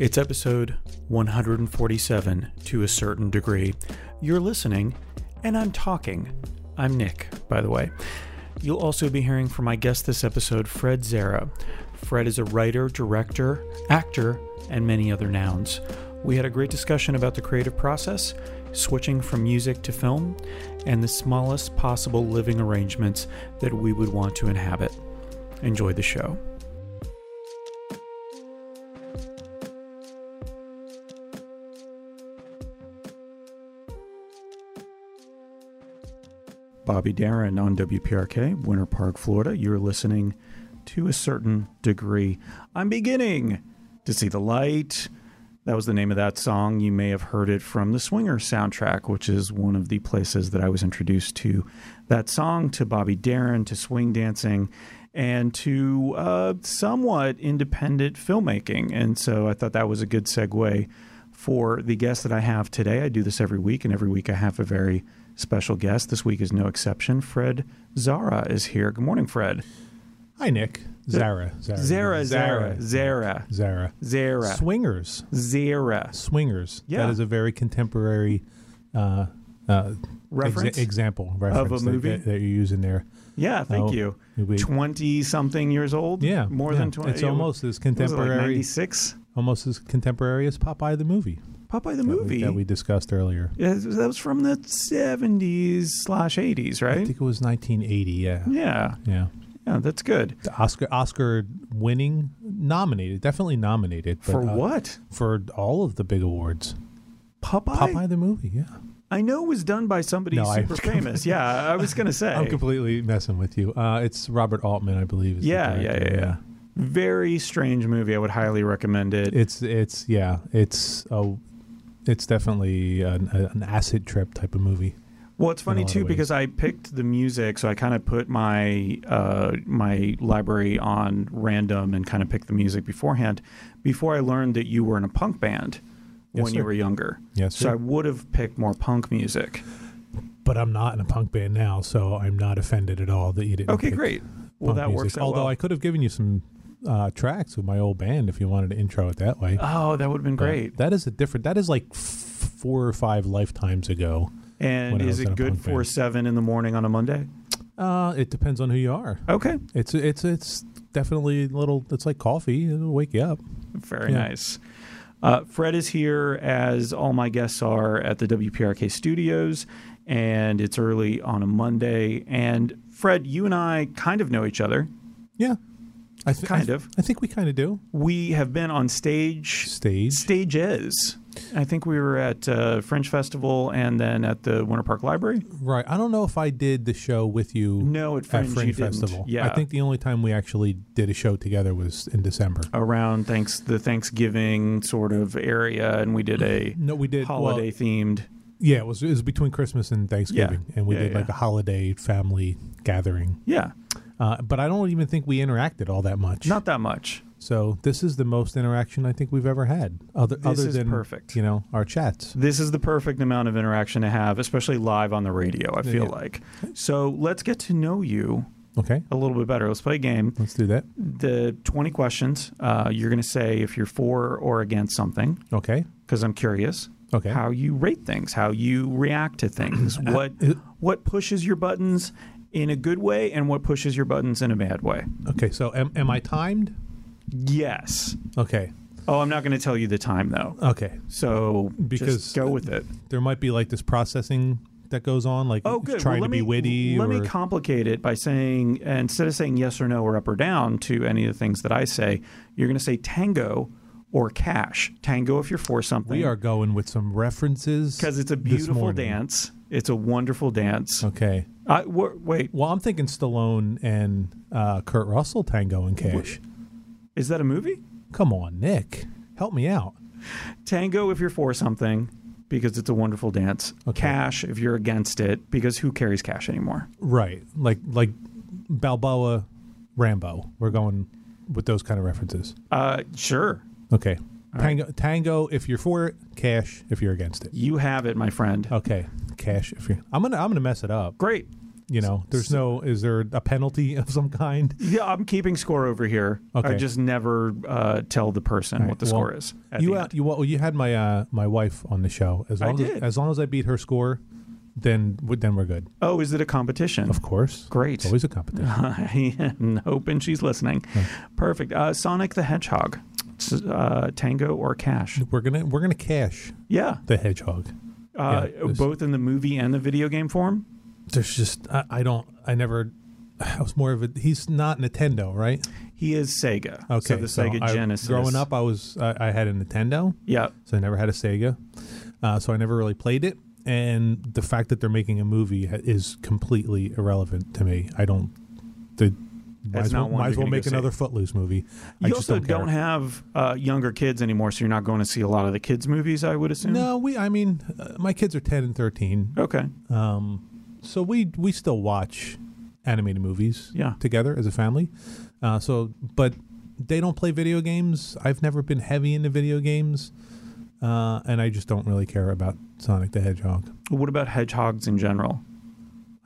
It's episode 147 to a certain degree. You're listening, and I'm talking. I'm Nick, by the way. You'll also be hearing from my guest this episode, Fred Zara. Fred is a writer, director, actor, and many other nouns. We had a great discussion about the creative process, switching from music to film, and the smallest possible living arrangements that we would want to inhabit. Enjoy the show. Bobby Darin on WPRK, Winter Park, Florida. You're listening to a certain degree. I'm beginning to see the light. That was the name of that song. You may have heard it from the Swinger soundtrack, which is one of the places that I was introduced to that song, to Bobby Darin, to swing dancing, and to uh, somewhat independent filmmaking. And so I thought that was a good segue for the guest that I have today. I do this every week, and every week I have a very special guest. This week is no exception. Fred Zara is here. Good morning, Fred. Hi, Nick. Zara. Zara. Zara, Zara, Zara, Zara. Zara, Swingers. Zara. Swingers. Yeah. That is a very contemporary uh, uh, Reference? exa- example reference that- movie? that, that you're using there. Yeah, thank Oh, you. 20 something years old? yeah, More yeah. than 20. It's almost as was like contemporary, 96? almost as contemporary as Popeye the movie. Popeye the that we- movie. that we discussed earlier. yeah, that was from the 70s slash 80s, right? I think it was 1980. Yeah, Yeah, yeah. Yeah, that's good. The Oscar Oscar winning nominated, definitely nominated but, For uh, what? For all of the big awards. Popeye? Popeye the movie. Yeah. I know it was done by somebody No, super famous. Yeah, I was going to say. I'm completely messing with you. Uh, it's Robert Altman, I believe. Is the Yeah, yeah, yeah, yeah. Very strange movie. I would highly recommend it. It's it's yeah, it's a, it's definitely an, an acid trip type of movie. Well, it's funny too because I picked the music, so I kind of put my uh, my library on random and kind of picked the music beforehand. Before I learned that you were in a punk band Yes, when you were younger, Yes, so sir. I would have picked more punk music. but I'm not in a punk band now, so I'm not offended at all that you didn't. Okay, great. Well, that music. works out Although well. I could have given you some uh, tracks with my old band if you wanted to intro it that way. oh, that would have been But great. That is a different. That is like f- four or five lifetimes ago. And when is it good for seven in the morning on a Monday? Uh, it depends on who you are. Okay, It's it's it's definitely a little. It's like coffee. It'll wake you up. very Yeah. nice. Uh, Fred is here, as all my guests are, at the WPRK studios, and it's early on a Monday. And Fred, you and I kind of know each other. Yeah, I th- Kind I th- of. I think we kind of do. We have been on stage Stage. stages. I think we were at uh, Fringe Festival and then at the Winter Park Library. Right. I don't know if I did the show with you No, at at Fringe, Fringe you didn't. Festival. Yeah, I think the only time we actually did a show together was in December. around thanks the Thanksgiving sort of area, and we did a No, we did well, holiday themed. yeah, it was it was between Christmas and Thanksgiving, and we Yeah, did yeah. like a holiday family gathering. Yeah, Uh, but I don't even think we interacted all that much. not that much. So this is the most interaction I think we've ever had. Other This other than perfect. you know our chats. This is the perfect amount of interaction to have, especially live on the radio. I feel Yeah. like. So let's get to know you Okay, a little bit better. Let's play a game. let's do that. The twenty questions. Uh, you're going to say if you're for or against something, Okay, because I'm curious. okay. how you rate things, how you react to things, what Uh, what pushes your buttons in a good way and what pushes your buttons in a bad way. okay, so am, am I timed? Yes. Okay, Oh, I'm not going to tell you the time though. okay. So Because- just go with it. There might be like this processing that goes on, like Oh, good. trying Well, to be witty. Let or, me complicate it by saying instead of saying yes or no or up or down to any of the things that I say, you're going to say tango or cash. Tango if you're for something. we are going with some references because it's a beautiful dance. It's a wonderful dance. Okay. I, w- wait, Well, I'm thinking Stallone and uh, Kurt Russell, Tango and Cash. Is that a movie? Come on, Nick, help me out. Tango if you're for something because it's a wonderful dance. Okay. Cash if you're against it because who carries cash anymore? Right, like like Balboa, Rambo. We're going with those kind of references. Uh, sure. Okay. All Tango, tango if you're for it, cash if you're against it. You have it, my friend. Okay. cash. If you're, I'm gonna I'm gonna mess it up. Great. You know, there's no. Is there a penalty of some kind? Yeah, I'm keeping score over here. Okay. I just never uh, tell the person right, what the well, score is. You uh, you well, you had my uh, my wife on the show. As I long as did. as long as I beat her score, then then we're good. oh, is it a competition? Of course, Great. it's always a competition. I am hoping she's listening. Perfect. Uh, Sonic the Hedgehog, uh, Tango or Cash? We're gonna we're gonna cash Yeah, the hedgehog. uh, Yeah, both in the movie and the video game form. There's just I, I don't I never. I was more of a. He's not Nintendo, right? He is Sega. Okay, so the Sega I- Genesis. growing up, I was I, I had a Nintendo, yeah, so I never had a Sega, uh, so I never really played it. And the fact that they're making a movie is completely irrelevant to me. I don't. They might as not well, might as well make go see. another Footloose movie. I you just also don't, don't have uh, younger kids anymore, so you're not going to see a lot of the kids' movies. I would assume. No, we. I mean, uh, my kids are ten and thirteen, Okay. um, so we we still watch animated movies Yeah. together as a family. Uh, so, but they don't play video games. I've never been heavy into video games, uh, and I just don't really care about Sonic the Hedgehog. What about hedgehogs in general?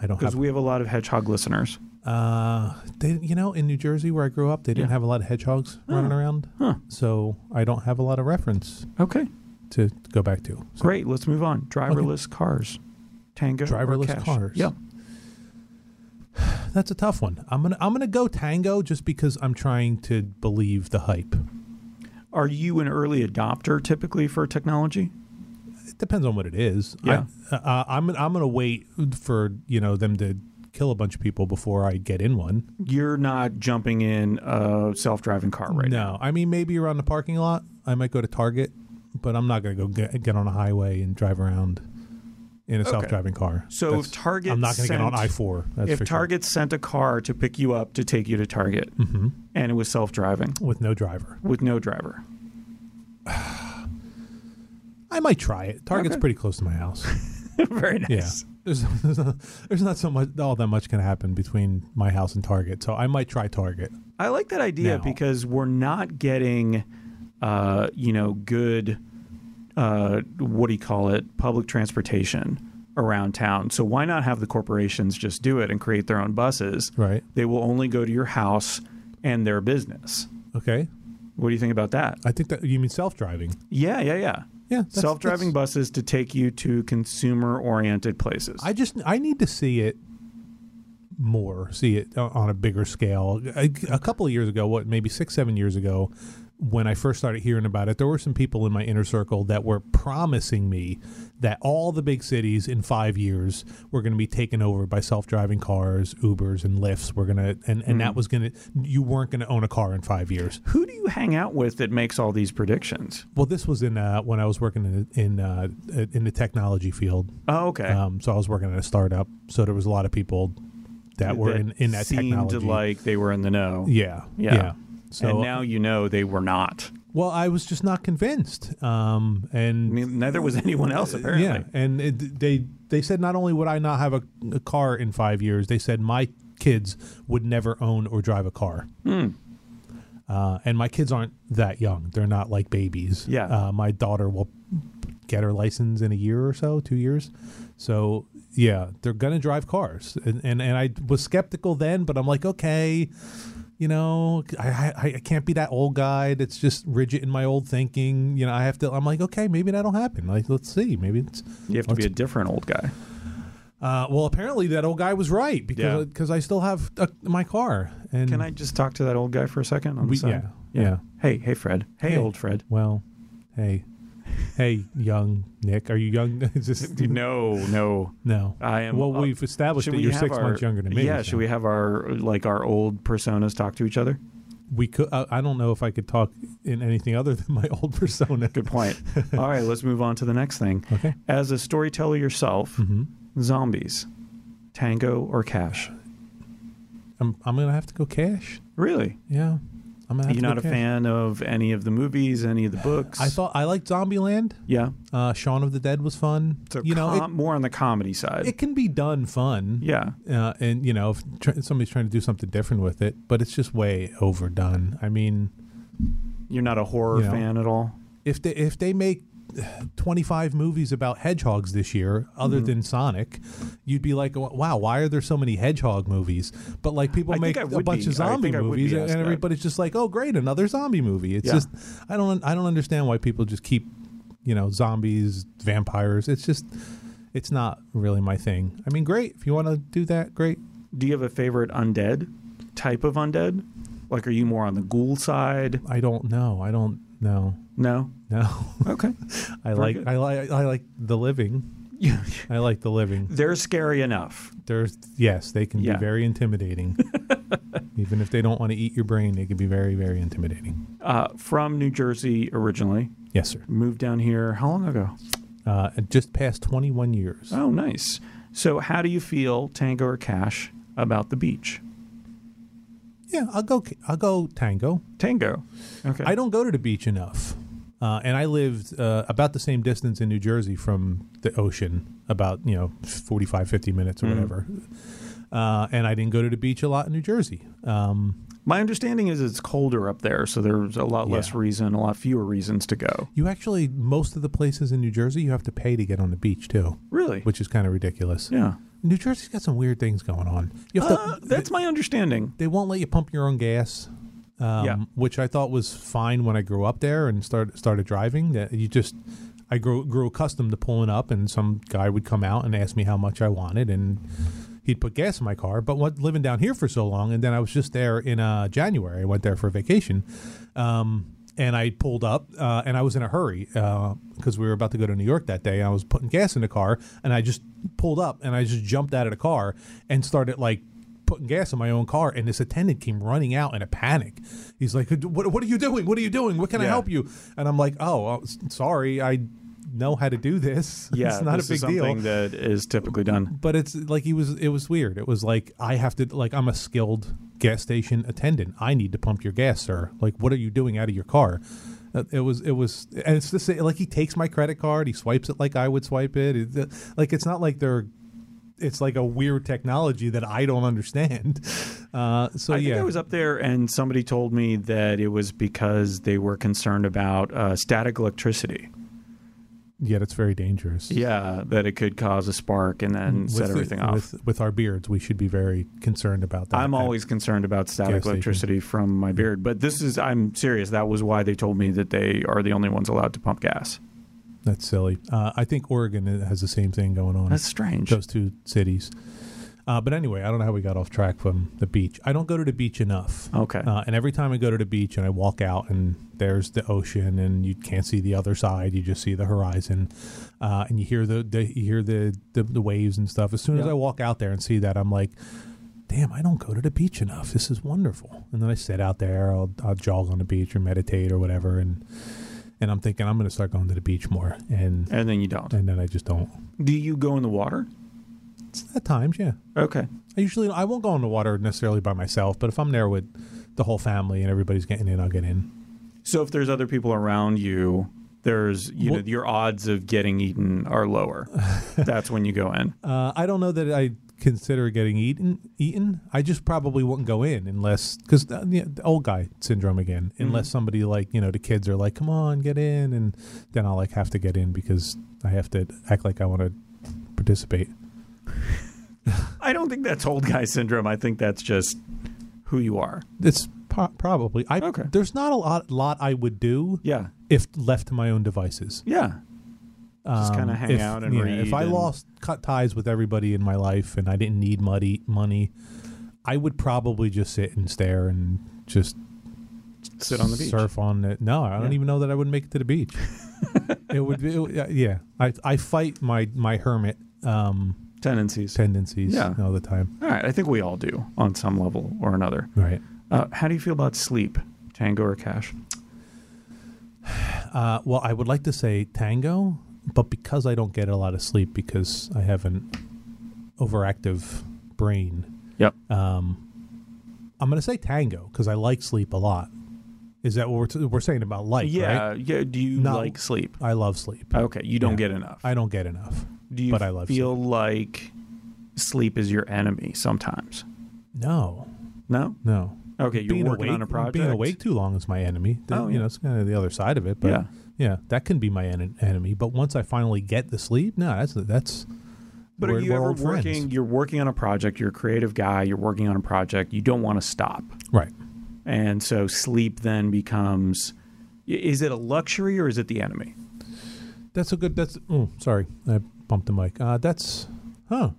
I don't Because we have a lot of hedgehog listeners. Uh, they, you know, in New Jersey where I grew up, they didn't Yeah. have a lot of hedgehogs running Oh. around, Huh. so I don't have a lot of reference Okay. to go back to. So, Great. Let's move on. Driverless cars. Tango. Driverless cars. Yeah. That's a tough one. I'm gonna I'm gonna go Tango just because I'm trying to believe the hype. Are you an early adopter typically for technology? It depends on what it is. Yeah. I, uh, I'm I'm gonna wait for you know them to kill a bunch of people before I get in one. You're not jumping in a self-driving car right no, now. I mean maybe around the parking lot. I might go to Target, but I'm not gonna go get, get on a highway and drive around in a Okay. self-driving car. So That's- if Target I'm not gonna get on I four. That's if for Target sent a car to pick you up to take you to Target sure. hmm and it was self-driving with no driver, with no driver, I might try it. Target's Okay. pretty close to my house. very nice. Yeah. There's, there's, not, there's not so much all that much can happen between my house and Target, so I might try Target. I like that idea Now. because we're not getting, uh, you know, good, uh, what do you call it, public transportation around town. So why not have the corporations just do it and create their own buses? Right. They will only go to your house and their business. Okay. What do you think about that? I think that you mean self-driving. Yeah, yeah, yeah. Yeah. that's- Self-driving that's- buses to take you to consumer-oriented places. I just I need to see it more, see it on a bigger scale. A, a couple of years ago, what maybe six, seven years ago, when I first started hearing about it, there were some people in my inner circle that were promising me that all the big cities in five years were going to be taken over by self-driving cars, Ubers, and Lyfts. We're gonna, and and that was gonna, you weren't going to own a car in five years. Who do you hang out with that makes all these predictions? Well, this was in uh, when I was working in in uh, in the technology field. Oh, okay. Um, so I was working at a startup. So there was a lot of people that were in, in that seemed technology. like they were in the know. yeah, Yeah. yeah. So and now you know they were not. well, I was just not convinced. Um, I and mean, neither was anyone else apparently. yeah, and it, they they said not only would I not have a, a car in five years, they said my kids would never own or drive a car. Hmm. Uh, and my kids aren't that young; they're not like babies. Yeah. Uh, my daughter will get her license in a year or so, two years. So yeah, they're gonna drive cars, and and, and I was skeptical then, but I'm like, okay, you know, I, I I can't be that old guy that's just rigid in my old thinking. You know, I have to. I'm like, okay, maybe that'll happen. Like, let's see, maybe it's. You have to be a different old guy. Uh, well, apparently that old guy was right because Yeah. because I still have uh my car. And Can I just talk to that old guy for a second on We, the side? yeah, yeah. Hey, hey, Fred. Hey, Hey. old Fred. Well, hey, hey, young Nick, are you young? Just No, no. no. I am. Well, uh, we've established that we you're six our- months younger than me. Yeah. so Should we have our like our old personas talk to each other? We could. Uh, I don't know if I could talk in anything other than my old persona. Good point. All right, let's move on to the next thing. Okay. As a storyteller yourself, hmm zombies, Tango or Cash? I'm. I'm gonna have to go cash. Really? Yeah. I'm gonna have You're to not a fan of any of the movies, any of the books? I thought I liked Zombieland. Yeah. Uh, Shaun of the Dead was fun. So you know, com- more on the comedy side. it, it can be done fun. yeah. uh, and you know if tr- somebody's trying to do something different with it but it's just way overdone i mean You're not a horror You know. fan at all. if they if they make 25 movies about hedgehogs this year, other Mm-hmm. than Sonic, you'd be like, wow, why are there so many hedgehog movies? But like people I make a bunch be. of zombie think I would be movies, and asked that. everybody's just like, oh, great, another zombie movie. It's Yeah. just, I don't, I don't understand why people just keep, you know, zombies, vampires. It's just, it's not really my thing. I mean, great if you want to do that, great. Do you have a favorite undead type of undead? Like, are you more on the ghoul side? I don't know. I don't know. No. No, Okay. I Very like good. I like I like the living. I like the living. They're scary enough. There's yes, they can Yeah. be very intimidating. Even if they don't want to eat your brain, they can be very very intimidating. Uh, from New Jersey originally, Yes, sir. moved down here. How long ago? Uh, just past 21 years. Oh, nice. So, how do you feel, Tango or Cash, about the beach? Yeah, I'll go. I'll go tango. Tango. Okay. I don't go to the beach enough, uh, and I lived uh, about the same distance in New Jersey from the ocean, about you know 45, 50 minutes or Mhm. whatever. Uh, and I didn't go to the beach a lot in New Jersey. Um, My understanding is it's colder up there, so there's a lot less reason, a lot fewer reasons to go. you actually most of the places in New Jersey you have to pay to get on the beach too, Really? which is kind of ridiculous. Yeah. New Jersey's got some weird things going on. Uh, to. that's my understanding. they won't let you pump your own gas. Um, Yeah. which I thought was fine when I grew up there and started started driving. That you just, I grew grew accustomed to pulling up, and some guy would come out and ask me how much I wanted, and he'd put gas in my car. But what living down here for so long, and then I was just there in uh, January. I went there for vacation, um, and I pulled up, uh, and I was in a hurry because we were about to go to New York that day. I was putting gas in the car, and I just pulled up, and I just jumped out of the car and started like putting gas in my own car, and this attendant came running out in a panic. He's like, "What, what are you doing? What are you doing? What can I help you?" And I'm like, "Oh, uh, sorry, I know how to do this. Yeah, it's not a big deal." that is typically done. But it's like he was. It was weird. It was like I have to. Like I'm a skilled gas station attendant. I need to pump your gas, sir. Like what are you doing out of your car? Uh, It was. It was. And it's the same. Like he takes my credit card. He swipes it like I would swipe it. It- uh, like it's not like they're. It's like a weird technology that I don't understand. Uh, so I yeah, think I was up there and somebody told me that it was because they were concerned about uh, static electricity. Yeah, it's very dangerous. Yeah, that it could cause a spark and then With set the- everything off. With, with our beards, we should be very concerned about that. I'm always concerned about static gas station. electricity from my beard, but this is I'm serious. That was why they told me that they are the only ones allowed to pump gas. That's silly. Uh, I think Oregon has the same thing going on. That's strange. those two cities. Uh, but anyway, I don't know how we got off track from the beach. I don't go to the beach enough. Okay. Uh, and every time I go to the beach and I walk out and there's the ocean and you can't see the other side, you just see the horizon, uh, and you hear the, the you hear the, the the waves and stuff. As soon as I walk out there and see that, I'm like, damn, I don't go to the beach enough. This is wonderful. And then I sit out there, I'll, I'll jog on the beach or meditate or whatever, and and I'm thinking I'm going to start going to the beach more, and and then you don't. and then I just don't. Do you go in the water? At times, yeah. Okay. I usually I won't go in the water necessarily by myself, but if I'm there with the whole family and everybody's getting in, I'll get in. So if there's other people around you, there's you know your odds of getting eaten are lower. That's when you go in. Uh, I don't know that I consider getting eaten. Eaten. I just probably wouldn't go in unless because uh, yeah, the old guy syndrome again. Unless somebody like you know the kids are like, come on, get in, and then I'll like have to get in because I have to act like I want to participate. I don't think that's old guy syndrome. I think that's just who you are. It's po- probably I. Okay. There's not a lot lot I would do Yeah. if left to my own devices. Yeah. Just kinda hang if- out and yeah, read If I and- lost cut ties with everybody in my life and I didn't need muddy money, I would probably just sit and stare and just Sit on the beach. surf on it. No, I don't Yeah. even know that I would make it to the beach. it would be, it yeah, yeah. I I fight my my hermit um, Tendencies. tendencies Yeah. all the time. All right. I think we all do on some level or another. Right. Uh, how do you feel about sleep? Tango or cash? Uh, well, I would like to say tango, but because I don't get a lot of sleep because I have an overactive brain, Yep. um, I'm going to say tango because I like sleep a lot. Is that what we're, t- we're saying about life? yeah. right? Yeah. Do you like sleep? I love sleep. Okay. You don't Yeah. get enough. I don't get enough. Do you but I love feel like sleep is your enemy sometimes? No, No. no. Okay. You're being working awake, on a project. Being awake too long is my enemy. The- Oh, you know, it's kind of the other side of it. But Yeah. yeah, that can be my en- enemy. But once I finally get the sleep, no, that's that's. But are you ever old friends. working? You're working on a project. You're a creative guy. You're working on a project. You don't want to stop, Right. and so sleep then becomes. Is it a luxury or is it the enemy? That's a good. That's. Oh, sorry, I bumped the mic. Uh, that's. Huh.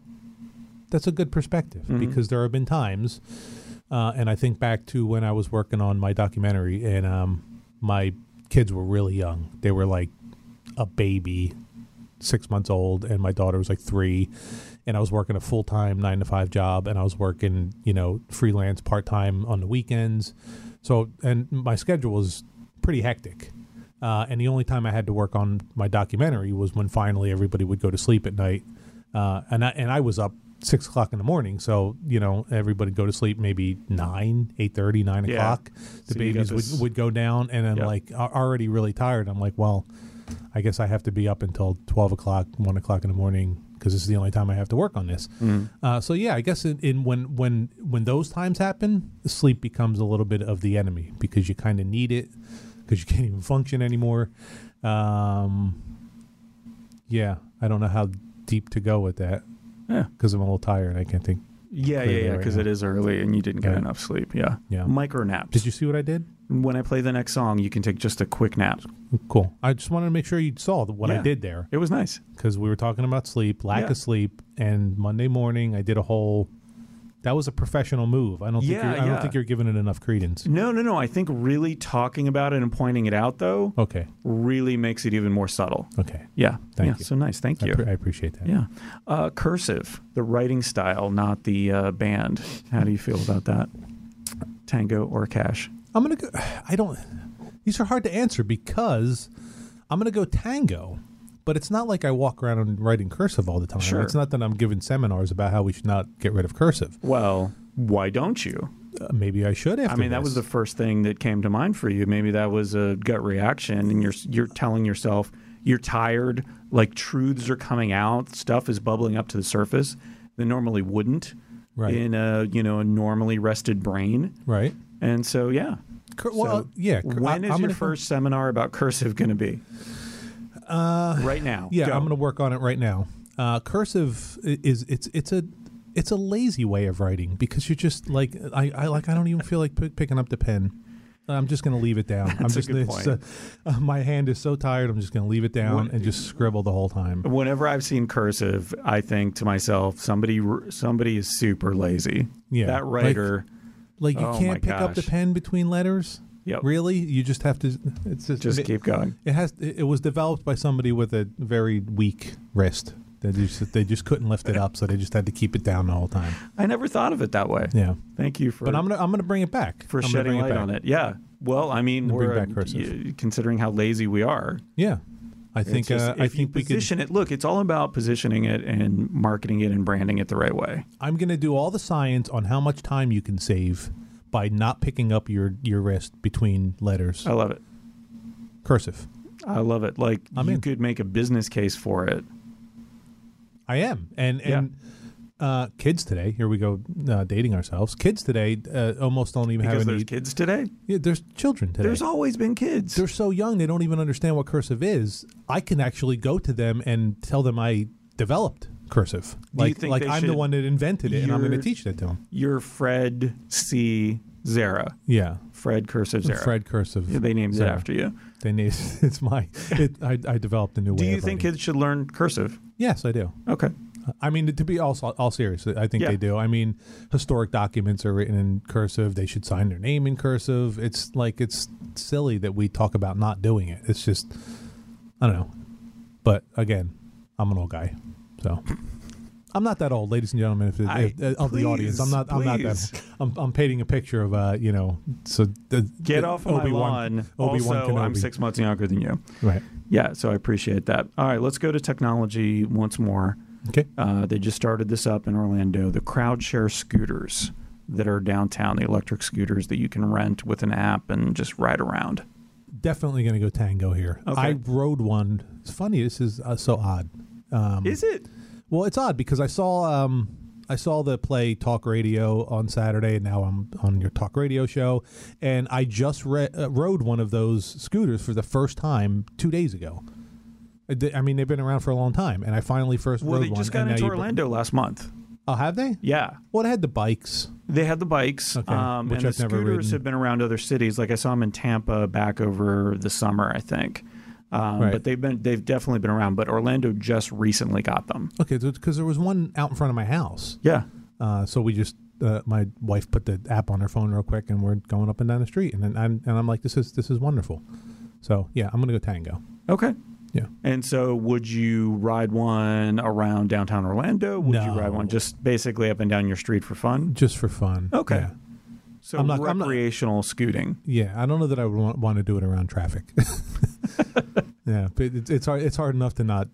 That's a good perspective Mhm. because there have been times, uh, and I think back to when I was working on my documentary, and um, my kids were really young. They were like a baby, six months old, and my daughter was like three. And I was working a full time nine to five job, and I was working, you know, freelance part time on the weekends. So, and my schedule was pretty hectic. Uh, and the only time I had to work on my documentary was when finally everybody would go to sleep at night. Uh, and I and I was up six o'clock in the morning, so you know everybody would go to sleep maybe nine, eight thirty, nine Yeah. o'clock. The So babies would, would go down, and I'm Yeah. like already really tired. I'm like, well, I guess I have to be up until twelve o'clock, one o'clock in the morning because this is the only time I have to work on this. Mm. Uh, so yeah, I guess in, in when when when those times happen, sleep becomes a little bit of the enemy because you kind of need it because you can't even function anymore. Um, yeah, I don't know how deep to go with that Yeah. because I'm a little tired. I can't think. Yeah, yeah, yeah. Because now. it is early and you didn't get Yeah. enough sleep. Yeah. Yeah. Micro naps. Did you see what I did? When I play the next song, you can take just a quick nap. Cool. I just wanted to make sure you saw what I did there It was nice. because we were talking about sleep, lack Yeah. of sleep, and Monday morning I did a whole. That was a professional move. I don't think you're, I yeah. don't think you're giving it enough credence. No, no, no. I think really talking about it and pointing it out though Okay. really makes it even more subtle. Okay. Yeah. Thank yeah. you. So nice. Thank I, you. I appreciate that. yeah. Uh, cursive, the writing style, not the uh, band. How do you feel about that? Tango or Cash? I'm gonna go. I don't. These are hard to answer because I'm gonna go tango, but it's not like I walk around and writing cursive all the time. Sure. It's not that I'm giving seminars about how we should not get rid of cursive. Well, why don't you? Uh, maybe I should. I mean, that was the first thing that came to mind for you. Maybe that was a gut reaction, and you're you're telling yourself you're tired, like truths are coming out, stuff is bubbling up to the surface that normally wouldn't right. in a you know a normally rested brain. right. And so, yeah. Cur- well, So, yeah. cur- When I- is your first seminar about cursive going to be? Uh, Right now. yeah, Go. I'm going to work on it right now. Uh, cursive is it's it's a it's a lazy way of writing because you're just like I, I like I don't even feel like pick, picking up the pen. I'm just going to leave it down. I'm That's a just good point. uh, uh, my hand is so tired. I'm just going to leave it down When- and just scribble the whole time. Whenever I've seen cursive, I think to myself, somebody somebody is super lazy. Yeah, That writer. Like, you Oh can't pick up the pen between letters. Yep. Really, you just have to. It's just, Just it, keep going. it has. It, it was developed by somebody with a very weak wrist. They just they just couldn't lift it up, so they just had to keep it down the whole time. I never thought of it that way. Yeah, Thank you for but I'm gonna I'm gonna bring it back for I'm shedding light back. on it. Yeah. Well, I mean, we're considering how lazy we are. Yeah, I think just- uh, I think we could. position it. Look, it's all about positioning it and marketing it and branding it the right way. I'm gonna do all the science on how much time you can save by not picking up your your wrist between letters. I love it. Cursive. I love it. Like I'm you in. could make a business case for it. I am, and Yeah. and uh, kids today. Here we go, uh, dating ourselves. Kids today uh, almost don't even Because have there's kids today. Yeah, there's children today. There's always been kids. They're so young they don't even understand what cursive is. I can actually go to them and tell them I developed cursive. Like like I'm the one that invented it, and I'm going to teach it to him. You're Fred C. Zara. Yeah, Fred Cursive Zara. Fred cursive. Yeah, they named it after you. They named it's my. It, I, I developed a new Do way. you of think writing. kids should learn cursive? Yes, I do. Okay. I mean, to be all all serious, I think Yeah. they do. I mean, historic documents are written in cursive. They should sign their name in cursive. It's like it's silly that we talk about not doing it. It's just, I don't know. But again, I'm an old guy, so I'm not that old, ladies and gentlemen. If, I- if, of the audience, I'm not. I'm not that. I'm, I'm painting a picture of uh, you know. So the, Get the off of my Obi-Wan- lawn. Obi-Wan also, I'm six months younger than you. Right. Yeah, so I appreciate that. All right, let's go to technology once more. Okay. Uh, they just started this up in Orlando. The crowd share scooters that are downtown, the electric scooters that you can rent with an app and just ride around. Definitely going to go tango here. Okay. I rode one. It's funny. This is uh, so odd. Um, Is it? Well, it's odd because I saw um, I saw the play Talk Radio on Saturday, and now I'm on your Talk Radio show, and I just re- uh, rode one of those scooters for the first time two days ago. I di- I mean, they've been around for a long time, and I finally first Well, rode they one. just got into Orlando last month. Oh, have they? Yeah. Well, it had the bikes. They had the bikes, Okay, um, which and I've the scooters have been around other cities. Like I saw them in Tampa back over the summer, I think. Um, Right. But they've been they've definitely been around. But Orlando just recently got them. Okay, because there was one out in front of my house. Yeah. Uh, so we just uh, my wife put the app on her phone real quick, and we're going up and down the street, and then I'm and I'm like, this is this is wonderful. So yeah, I'm gonna go Tango. Okay. Yeah. And so, would you ride one around downtown Orlando? Would you ride one just basically up and down your street for fun? just for fun. Okay. Yeah. So I'm not- I'm not- recreational scooting. Yeah, I don't know that I would want, want to do it around traffic. yeah, but it's it's hard it's hard enough to not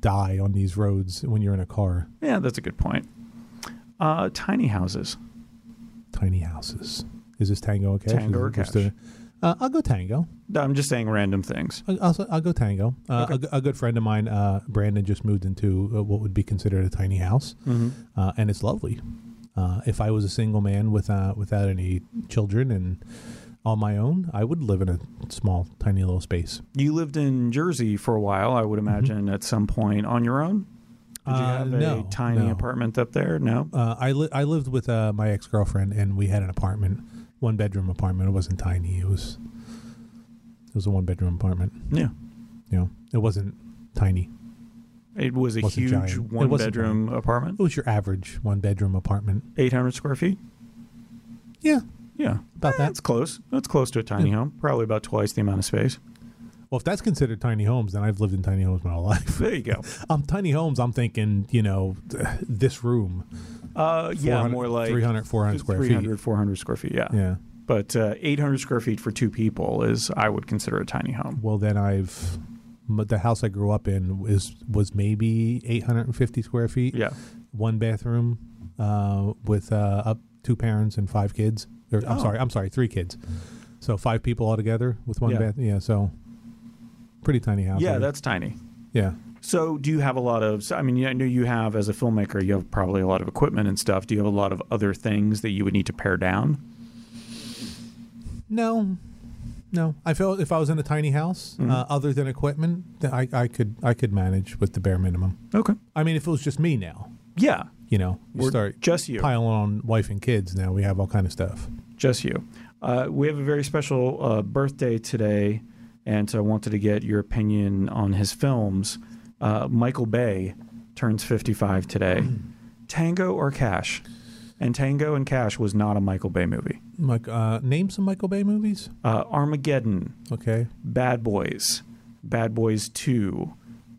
die on these roads when you're in a car. Yeah, that's a good point. Uh, tiny houses. Tiny houses. Is this Tango or Cash? Tango or Cash? a- uh, I'll go Tango. I'm just saying random things. I'll, I'll, I'll go Tango. Uh, Okay. a a, good friend of mine, uh, Brandon, just moved into uh, what would be considered a tiny house, Mm-hmm. uh, and it's lovely. Uh, if I was a single man with, uh, without any children and on my own, I would live in a small, tiny little space. You lived in Jersey for a while, I would imagine, at some point on your own. Did you Mm-hmm. Uh, have a tiny no. apartment up there? No. Uh, I li- I lived with uh, my ex girlfriend, and we had an apartment, one bedroom apartment. It wasn't tiny. It was it was a one bedroom apartment. Yeah. You know, it wasn't tiny. It was a huge giant. One bedroom apartment, It was your average one bedroom apartment. 800 square feet. Yeah, Yeah. about that. That's close. That's close to a tiny home. Probably about twice the amount of space. Well, if that's considered tiny homes, then I've lived in tiny homes my whole life. There you go. um, tiny homes, I'm thinking, you know, this room. Uh, yeah, more like 300, 400 square 300, feet. 400 square feet. Yeah. Yeah. But uh, 800 square feet for two people is, I would consider a tiny home. Well, then I've the house I grew up in is was maybe 850 square feet. Yeah. one bathroom uh, with uh, up two parents and five kids. Or, I'm Oh. sorry, I'm sorry, three kids. So five people altogether with one Yeah. bath. Yeah, so pretty tiny house. Yeah, that's tiny. yeah. So, do you have a lot of? I mean, I know you have as a filmmaker, you have probably a lot of equipment and stuff. Do you have a lot of other things that you would need to pare down? No, no. I felt if I was in a tiny house, Mhm. uh, other than equipment, I, I could I could manage with the bare minimum. Okay. I mean, if it was just me now, Yeah. you know, you Or start just you. piling on wife and kids. Now we have all kind of stuff. Just you. Uh, we have a very special uh, birthday today, and so I wanted to get your opinion on his films. Uh, Michael Bay turns 55 today. Tango or Cash? And Tango and Cash was not a Michael Bay movie. Mike, uh, name some Michael Bay movies. Uh, Armageddon, Okay. Bad Boys, Bad Boys 2,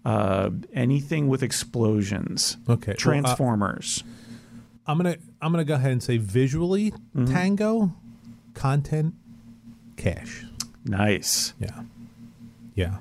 uh, anything with explosions, Okay. Well, uh, Transformers. I'm gonna I'm gonna go ahead and say visually Mhm. Tango, content, cash. nice. Yeah, yeah,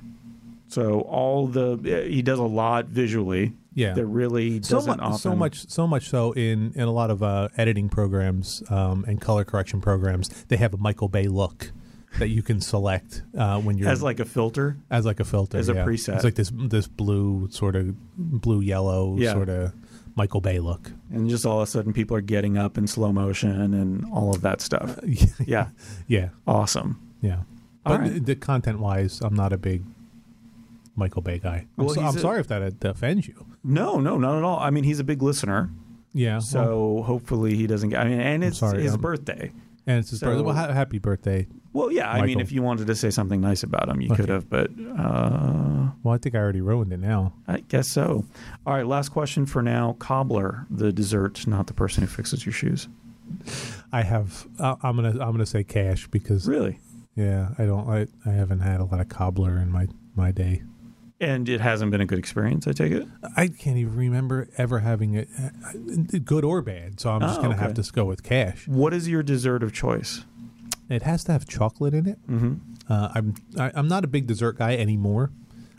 So all the he does a lot visually. Yeah. That really so doesn't much, often. so much, so much so in in a lot of uh, editing programs um, and color correction programs, they have a Michael Bay look that you can select uh, when you're as like a filter. as like a filter as a preset. It's like this this blue sort of blue yellow Yeah. sort of Michael Bay look. and just all of a sudden people are getting up in slow motion and all of that stuff. Yeah, yeah, awesome. yeah. All But right. the, content wise, I'm not a big Michael Bay guy. I'm, Well, so, I'm a- sorry if that offends you. No, no, not at all. I mean, he's a big listener, Yeah. so well, hopefully he doesn't get. I mean, and it's sorry, his birthday. and it's his so- birthday. Well, ha- happy birthday. Well, yeah. I mean, if you wanted to say something nice about him, you Okay. could have. But uh, Well, I think I already ruined it now. I guess so. All right, last question for now. Cobbler, the dessert, not the person who fixes your shoes. I have. Uh, I'm gonna. I'm gonna say cash because Really? yeah, I don't. I, I haven't had a lot of cobbler in my my day. And it hasn't been a good experience. I take it. I can't even remember ever having it, uh, good or bad. So I'm just Oh, gonna okay. have to go with cash. What is your dessert of choice? It has to have chocolate in it. Mm-hmm. Uh, I'm I, I'm not a big dessert guy anymore,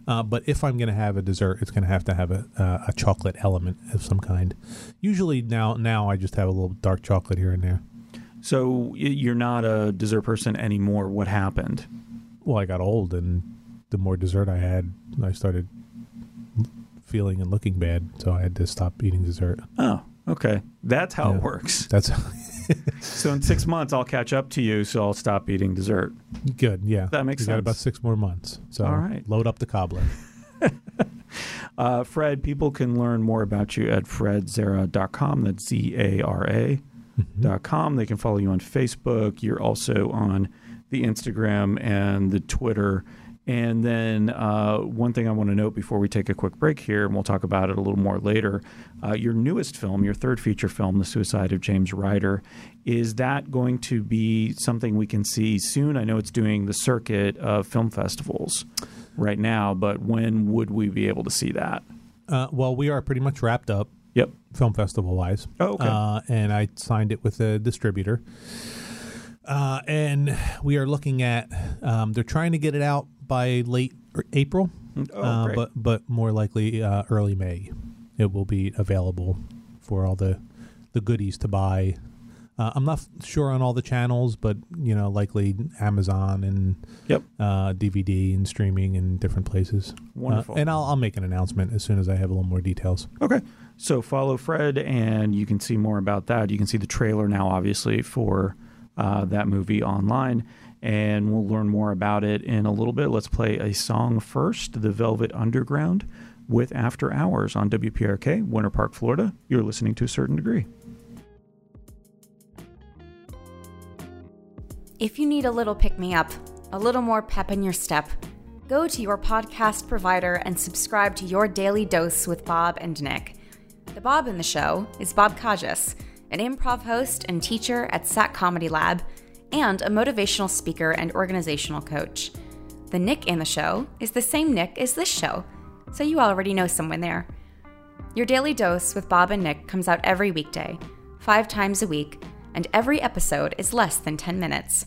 uh, but if I'm going to have a dessert, it's going to have to have a uh, a chocolate element of some kind. Usually now now I just have a little dark chocolate here and there. So you're not a dessert person anymore. What happened? Well, I got old, and the more dessert I had, I started feeling and looking bad, so I had to stop eating dessert. Oh, Okay, that's how Yeah. it works. That's So in six months, I'll catch up to you, so I'll stop eating dessert. good. Yeah, That makes you got sense. about six more months. So All right. load up the cobbler. Uh, Fred, people can learn more about you at fredzara.com. That's Z A R A Mm-hmm. dot com. They can follow you on Facebook. You're also on the Instagram and the Twitter. And then uh, one thing I want to note before we take a quick break here, and we'll talk about it a little more later. Uh, your newest film, your third feature film, The Suicide of James Ryder, is that going to be something we can see soon? I know it's doing the circuit of film festivals right now, but when would we be able to see that? Uh, well, we are pretty much wrapped up Yep. film festival wise. Oh, okay. Uh, and I signed it with a distributor. Uh, and we are looking at, um, they're trying to get it out by late er- April, Oh, uh, but but more likely uh, early May. It will be available for all the the goodies to buy. Uh, I'm not f- sure on all the channels, but you know, likely Amazon and Yep. uh, DVD and streaming and different places. Uh, Wonderful. and I'll, I'll make an announcement as soon as I have a little more details. Okay. So follow Fred, and you can see more about that. You can see the trailer now, obviously, for uh, that movie online, and we'll learn more about it in a little bit. Let's play a song first The Velvet Underground with After Hours on WPRK, Winter Park, Florida. You're listening to a certain degree. If you need a little pick me up, a little more pep in your step, go to your podcast provider and subscribe to your daily dose with Bob and Nick. The Bob in the show is Bob Kajas, an improv host and teacher at SAK Comedy Lab, and a motivational speaker and organizational coach. The Nick in the show is the same Nick as this show, so you already know someone there. Your daily dose with Bob and Nick comes out every weekday, five times a week, and every episode is less than 10 minutes.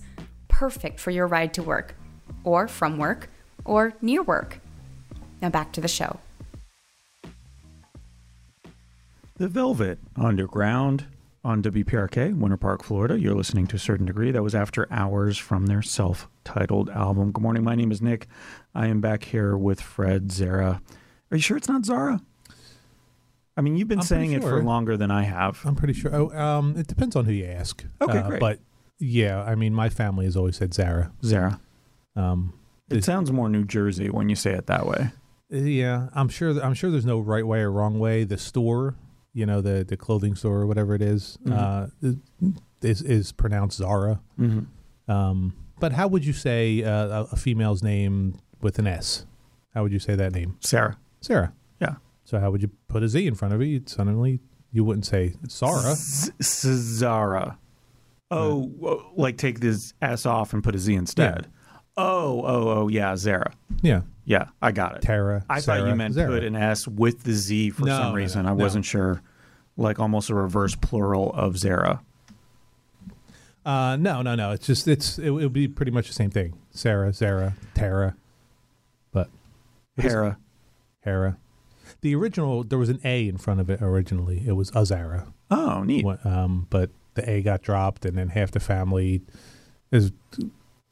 Perfect for your ride to work, or from work, or near work. Now back to the show. The Velvet Underground on WPRK, Winter Park, Florida. You're listening to a certain degree. That was after hours from their self titled album. Good morning. My name is Nick. I am back here with Fred Zara. Are you sure it's not Zara? I mean, you've been I'm saying it for longer than I have. I'm pretty sure. Oh, um, it depends on who you ask. Okay, Uh, great. But yeah, I mean, my family has always said Zara. Zara. Um, It sounds more New Jersey when you say it that way. yeah, I'm sure. I'm sure there's no right way or wrong way. The store, you know, the the clothing store or whatever it is, Mhm. uh, is is pronounced Zara. Mm-hmm. Um, but how would you say uh, a- female's name with an S? How would you say that name? Sarah. Sarah. Yeah. So how would you put a Z in front of it? You'd suddenly you wouldn't say Sarah. Z- Z- Zara. Oh, like take this S off and put a Z instead. Oh, oh, oh, yeah, Zara. Yeah. Yeah, I got it. Tara. I thought you meant Zara. put an S with the Z for No, some no, reason. no, I wasn't sure. Like almost a reverse plural of Zara. Uh, no, no, no. It's just it's it would be pretty much the same thing. Sarah, Zara, Tara, but Hera. Hera. The original there was an A in front of it originally. It was Azara. Oh, neat. Um, but the A got dropped, and then half the family is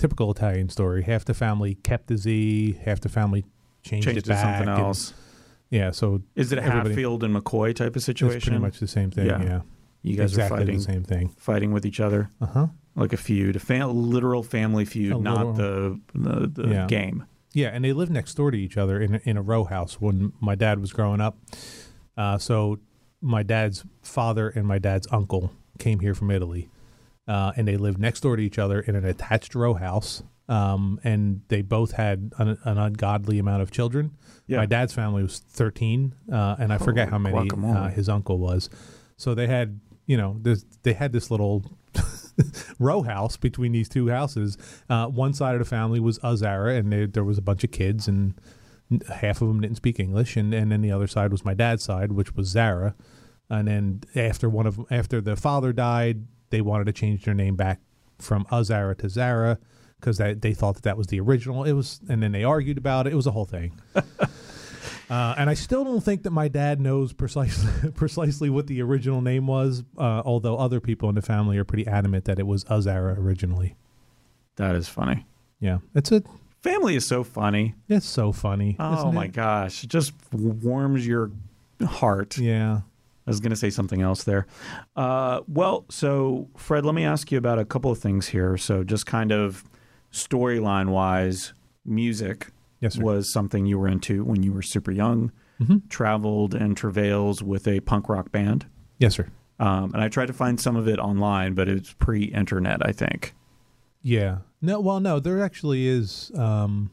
typical Italian story. Half the family kept the Z, half the family changed, Changed it to back. something and- else. yeah, so Is it a Hatfield and McCoy type of situation? it's pretty much the same thing. Yeah. Yeah, you guys exactly are fighting, the same thing. fighting with each other, Uh huh. like a feud, a fa- literal family feud, A not the the, the Yeah. game. Yeah, and they lived next door to each other in a, in a row house when my dad was growing up. Uh, so my dad's father and my dad's uncle came here from Italy, uh, and they lived next door to each other in an attached row house. Um, and they both had an, an ungodly amount of children. Yeah. My dad's family was thirteen, uh, and I forget Oh, how many uh, his uncle was. So they had, you know, this, they had this little row house between these two houses. Uh, one side of the family was Azara, and there, there was a bunch of kids, and half of them didn't speak English, and, and then the other side was my dad's side, which was Zara. And then after one of after the father died, they wanted to change their name back from Azara to Zara because they, they thought that that was the original. It was, and then they argued about it. It was a whole thing. Uh, and I still don't think that my dad knows precisely precisely what the original name was. Uh, although other people in the family are pretty adamant that it was Azara originally. That is funny. Yeah, it's a Family is so funny. it's so funny. Oh my it? gosh, it just warms your heart. Yeah, was going to say something else there. Uh, well, so Fred, let me ask you about a couple of things here. So, just kind of storyline wise, music Yes, sir. was something you were into when you were super young. Mhm. Traveled and travails with a punk rock band, Yes, sir. um, and I tried to find some of it online, but it's pre-internet, I think. Yeah. No, well, no, there actually is. Um,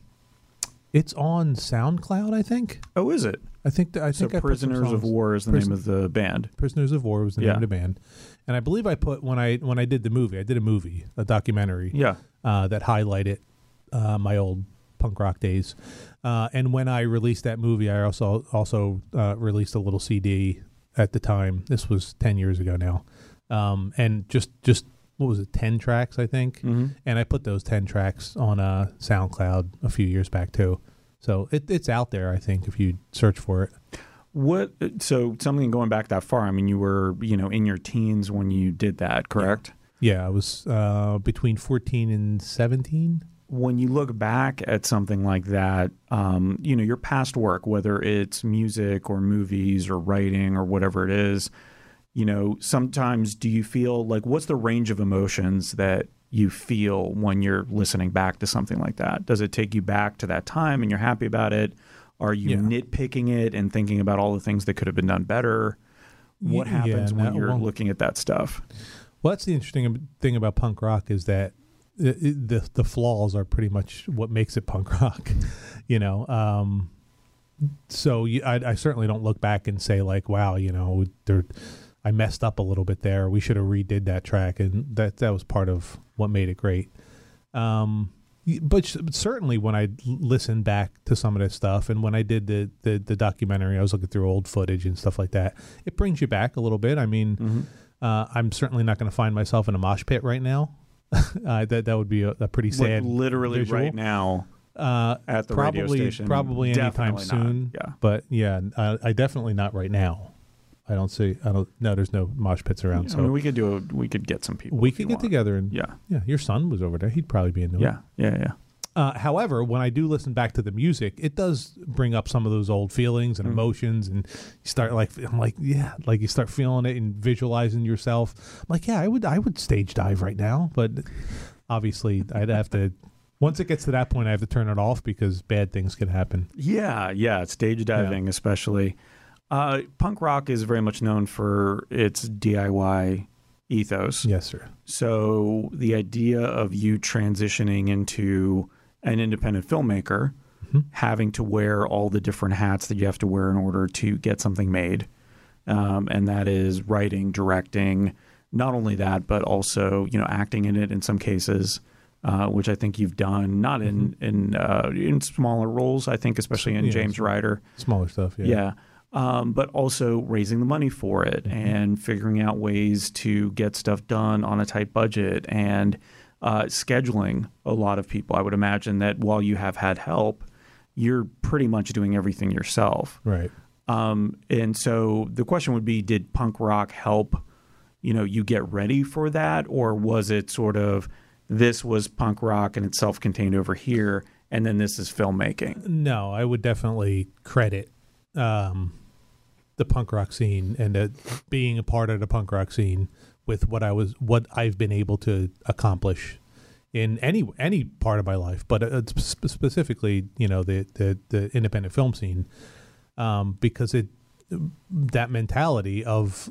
it's on SoundCloud, I think. Oh, is it? I think that I So, think I Prisoners of War is the Prison- name of the band. Prisoners of War was the Yeah. name of the band, and I believe I put when I when I did the movie, I did a movie, a documentary Yeah. uh, that highlighted uh, my old punk rock days. Uh, and when I released that movie, I also also uh, released a little CD at the time. This was ten years ago now, um, and just just what was it, ten tracks, I think. hmm And I put those ten tracks on uh, SoundCloud a few years back too. So it, it's out there, I think, if you search for it. What? So something going back that far? I mean, you were you know in your teens when you did that, correct? Yeah, I was uh, between fourteen and seventeen. When you look back at something like that, um, you know your past work, whether it's music or movies or writing or whatever it is, you know, sometimes do you feel like what's the range of emotions that you feel when you're listening back to something like that? Does it take you back to that time and you're happy about it? Are you Yeah. nitpicking it and thinking about all the things that could have been done better? What Y- happens yeah, when you're well- looking at that stuff? Well, that's the interesting thing about punk rock is that the the, the flaws are pretty much what makes it punk rock. you know, um, so you, I, I certainly don't look back and say like, wow, you know, there, I messed up a little bit there. We should have redid that track, and that that was part of what made it great. Um, but but certainly when I listened back to some of this stuff, and when I did the, the the documentary, I was looking through old footage and stuff like that. It brings you back a little bit. I mean. Mm-hmm. Uh, I'm certainly not going to find myself in a mosh pit right now. uh, that that would be a, a pretty sad. literally visual. right now uh, at the probably radio station. probably anytime Definitely not. soon. Yeah. But yeah, I, I definitely not right now. I don't see. I don't. No, there's no mosh pits around. I so mean, we could do a, we could get some people. we could get want. together and Yeah, yeah. Your son was over there. He'd probably be into it. yeah, yeah, yeah. Uh, however, when I do listen back to the music, it does bring up some of those old feelings and Mhm. emotions, and you start like, I'm like, yeah, like you start feeling it and visualizing yourself. I'm like, yeah, I would, I would stage dive right now, but obviously, I'd have to. Once it gets to that point, I have to turn it off because bad things can happen. Yeah, yeah, stage diving especially. Uh, punk rock is very much known for its DIY ethos. Yes, sir. So the idea of you transitioning into an independent filmmaker, Mhm. having to wear all the different hats that you have to wear in order to get something made, um, and that is writing, directing. Not only that, but also you know acting in it in some cases, uh, which I think you've done. Not in in uh, in smaller roles, I think, especially in Yeah, James. Ryder. Smaller stuff. Yeah. Yeah. Um, but also raising the money for it Mhm. and figuring out ways to get stuff done on a tight budget and uh, scheduling a lot of people. I would imagine that while you have had help, you're pretty much doing everything yourself. Right. Um, and so the question would be Did punk rock help you know you get ready for that or was it sort of this was punk rock and it's self-contained over here and then this is filmmaking No, I would definitely credit um, the punk rock scene and uh, being a part of the punk rock scene with what I was, what I've been able to accomplish in any any part of my life, but uh, sp- specifically, you know, the the, the independent film scene, um, because it that mentality of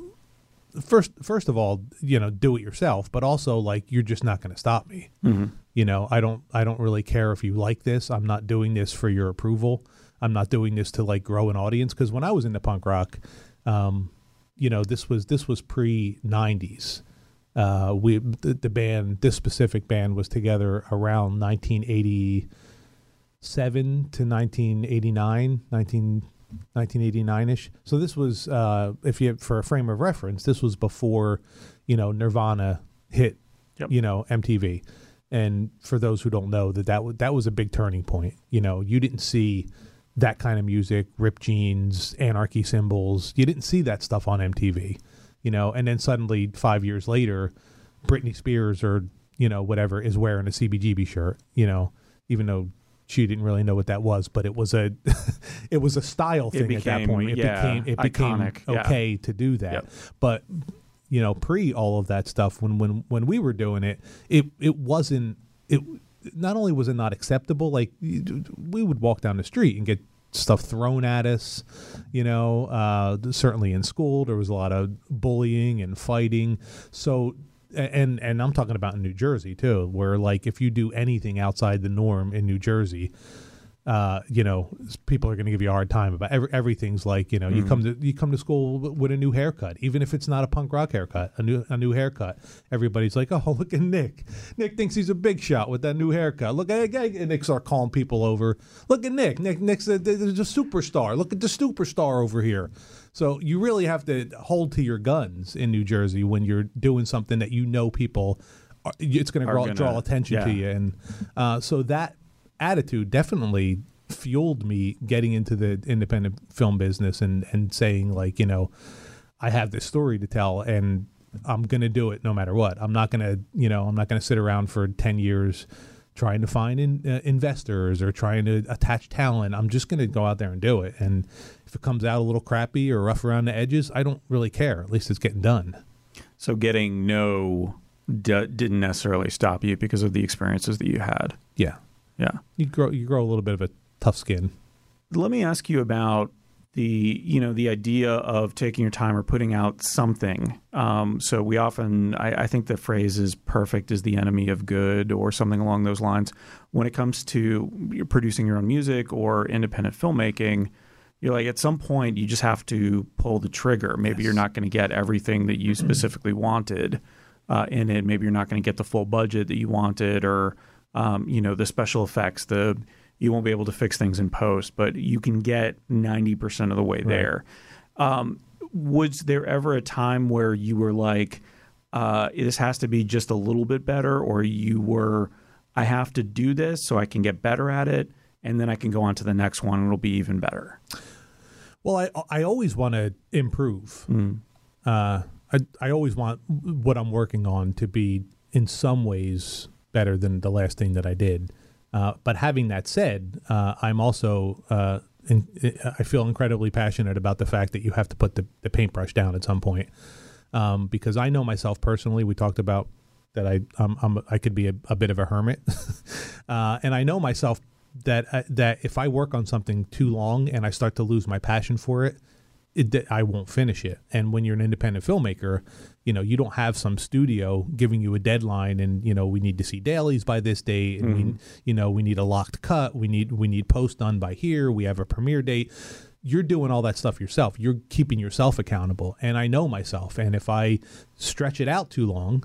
first first of all, you know, do it yourself, but also like you're just not going to stop me. Mhm. you know i don't i don't really care if you like this. I'm not doing this for your approval i'm not doing this to like grow an audience because when i was into punk rock um you know this was this was pre 90s uh we the, the band this specific band was together around 1987 to 1989 19 1989ish so this was uh if you for a frame of reference this was before you know nirvana hit Yep. you know mtv and for those who don't know that that was that was a big turning point. You know you didn't see that kind of music ripped jeans anarchy symbols you didn't see that stuff on mtv you know and then suddenly 5 years later Britney Spears or you know whatever is wearing a CBGB shirt you know even though she didn't really know what that was, but it was a it was a style thing at that point. It yeah, became it became iconic, yeah. okay to do that. Yep. But you know, pre all of that stuff, when when when we were doing it, it it wasn't it. Not only was it not acceptable, like we would walk down the street and get stuff thrown at us. You know, uh, certainly in school there was a lot of bullying and fighting. So and and I'm talking about in New Jersey too, where like if you do anything outside the norm in New Jersey, uh, you know, people are going to give you a hard time about every, everything's like, you know, you come to you come to school w- with a new haircut, even if it's not a punk rock haircut, a new a new haircut. Everybody's like, oh, look at Nick. Nick thinks he's a big shot with that new haircut. Look at and Nick start calling people over. Look at Nick. Nick Nick's a, a superstar. Look at the superstar over here. So you really have to hold to your guns in New Jersey when you're doing something that you know people. Are, it's going to draw, gonna- attention to you, and uh, so that attitude definitely fueled me getting into the independent film business and and saying like you know I have this story to tell and I'm going to do it no matter what. I'm not going to you know I'm not going to sit around for 10 years trying to find in, uh, investors or trying to attach talent. I'm just going to go out there and do it and if it comes out a little crappy or rough around the edges, I don't really care. At least it's getting done. So getting no d- didn't necessarily stop you because of the experiences that you had. Yeah. Yeah. You grow you grow a little bit of a tough skin. Let me ask you about the you know the idea of taking your time or putting out something. Um, so we often I, I think the phrase is "perfect is the enemy of good" or something along those lines. When it comes to producing your own music or independent filmmaking, you're like at some point you just have to pull the trigger. Maybe you're not going to get everything that you specifically wanted uh, in it. Maybe you're not going to get the full budget that you wanted, or um, you know the special effects. The you won't be able to fix things in post, but you can get ninety percent of the way there. Um, was there ever a time where you were like, uh, "This has to be just a little bit better," or you were, "I have to do this so I can get better at it"? And then I can go on to the next one and it'll be even better. Well, I I always want to improve. Uh, I I always want what I'm working on to be in some ways better than the last thing that I did. Uh, but having that said, uh, I'm also uh, in, I feel incredibly passionate about the fact that you have to put the, the paintbrush down at some point. Um, because I know myself personally. We talked about that I I'm, I'm I could be a, a bit of a hermit, uh, and I know myself that uh, that if I work on something too long and I start to lose my passion for it, it that I won't finish it. And when you're an independent filmmaker, you know you don't have some studio giving you a deadline, and you know we need to see dailies by this date, and we mm-hmm. you know we need a locked cut, we need we need post done by here, we have a premiere date. You're doing all that stuff yourself. You're keeping yourself accountable, and I know myself. And if I stretch it out too long,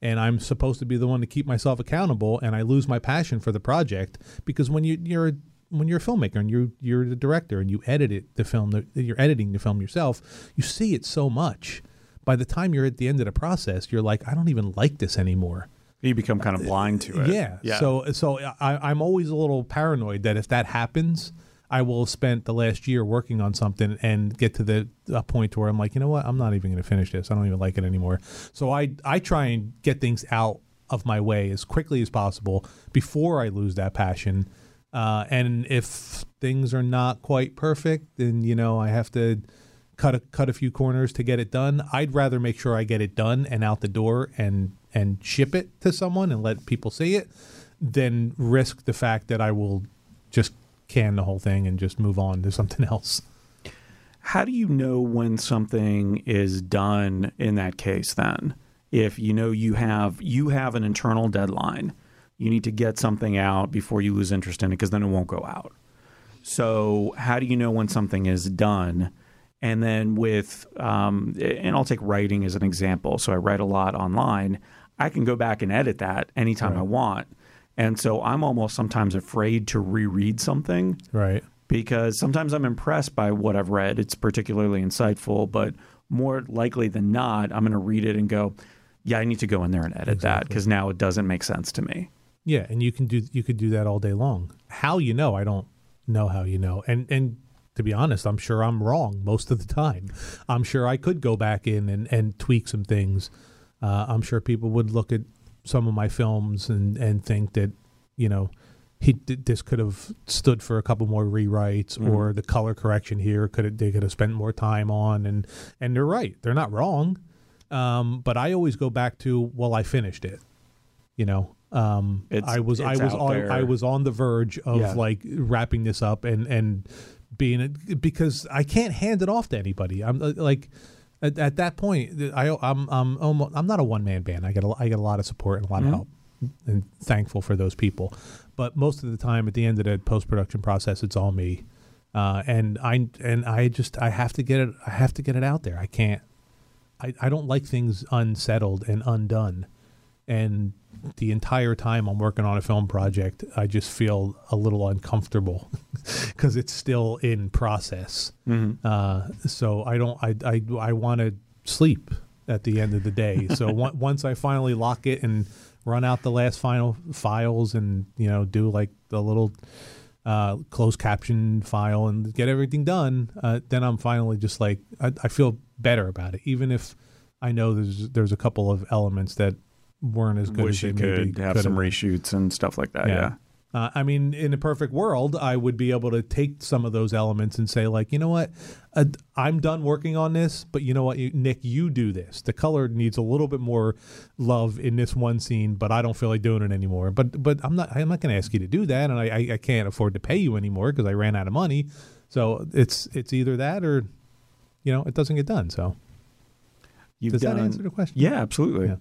and I'm supposed to be the one to keep myself accountable, and I lose my passion for the project because when you, you're when you're a filmmaker and you're you're the director and you edit it the film that you're editing the film yourself, you see it so much. By the time you're at the end of the process, you're like, I don't even like this anymore. You become kind of blind to it. Yeah. So so I, I'm always a little paranoid that if that happens, I will have spent the last year working on something and get to the a point where I'm like, you know what, I'm not even going to finish this. I don't even like it anymore. So I I try and get things out of my way as quickly as possible before I lose that passion. Uh, and if things are not quite perfect, then you know I have to cut a cut a few corners to get it done. I'd rather make sure I get it done and out the door and and ship it to someone and let people see it than risk the fact that I will just can the whole thing and just move on to something else. How do you know when something is done in that case then? If you know you have you have an internal deadline, you need to get something out before you lose interest in it because then it won't go out. So how do you know when something is done? And then with um, and I'll take writing as an example. So I write a lot online. I can go back and edit that anytime I want. And so I'm almost sometimes afraid to reread something Right. because sometimes I'm impressed by what I've read. It's particularly insightful, but more likely than not, I'm going to read it and go, yeah, I need to go in there and edit that because now it doesn't make sense to me. Yeah, and you can do you could do that all day long. How you know? I don't know how you know. And and to be honest, I'm sure I'm wrong most of the time. I'm sure I could go back in and, and tweak some things. Uh, I'm sure people would look at some of my films and, and think that, you know, he this could have stood for a couple more rewrites, Mhm. or the color correction here could have, they could have spent more time on, and and they're right, they're not wrong. Um, but I always go back to well, I finished it. You know, um, I was I was on there. I was on the verge of Yeah. like wrapping this up and and being because I can't hand it off to anybody. I'm uh, like at, at that point I I'm I'm almost I'm not a one man band. I get a, I get a lot of support and a lot Mhm. of help and thankful for those people. But most of the time at the end of the post production process it's all me. Uh, and I and I just I have to get it I have to get it out there. I can't I, I don't like things unsettled and undone. And the entire time I'm working on a film project, I just feel a little uncomfortable because it's still in process. Mhm. Uh, so I don't. I I I want to sleep at the end of the day. So on- once I finally lock it and run out the last final files and you know do like the little uh, closed caption file and get everything done, uh, then I'm finally just like I, I feel better about it. Even if I know there's there's a couple of elements that weren't as good Wish as they could have some reshoots and stuff like that. Yeah. Yeah. uh, I mean, in a perfect world, I would be able to take some of those elements and say, like, you know what, uh, I'm done working on this, but you know what, you, Nick, you do this. The color needs a little bit more love in this one scene, but I don't feel like doing it anymore. But but I'm not I'm not going to ask you to do that, and I, I, I can't afford to pay you anymore because I ran out of money. So it's it's either that or, you know, it doesn't get done. So You've does done, that answer the question? Yeah, absolutely. Yeah.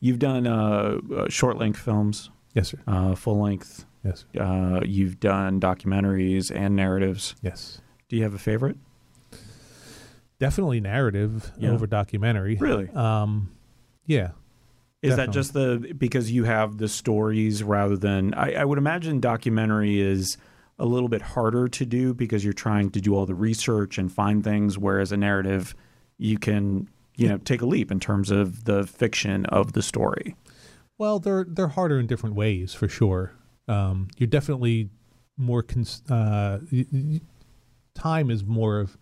You've done uh, uh, short length films, Yes, sir. uh, full length. Yes. Uh, you've done documentaries and narratives. Yes. Do you have a favorite? Definitely narrative Yeah. over documentary. Really? Um, yeah. Is that just the because you have the stories rather than I, I would imagine documentary is a little bit harder to do because you're trying to do all the research and find things, whereas a narrative you can you know take a leap in terms of the fiction of the story. Well, they're they're harder in different ways for sure. Um, you're definitely more cons- uh, time is more of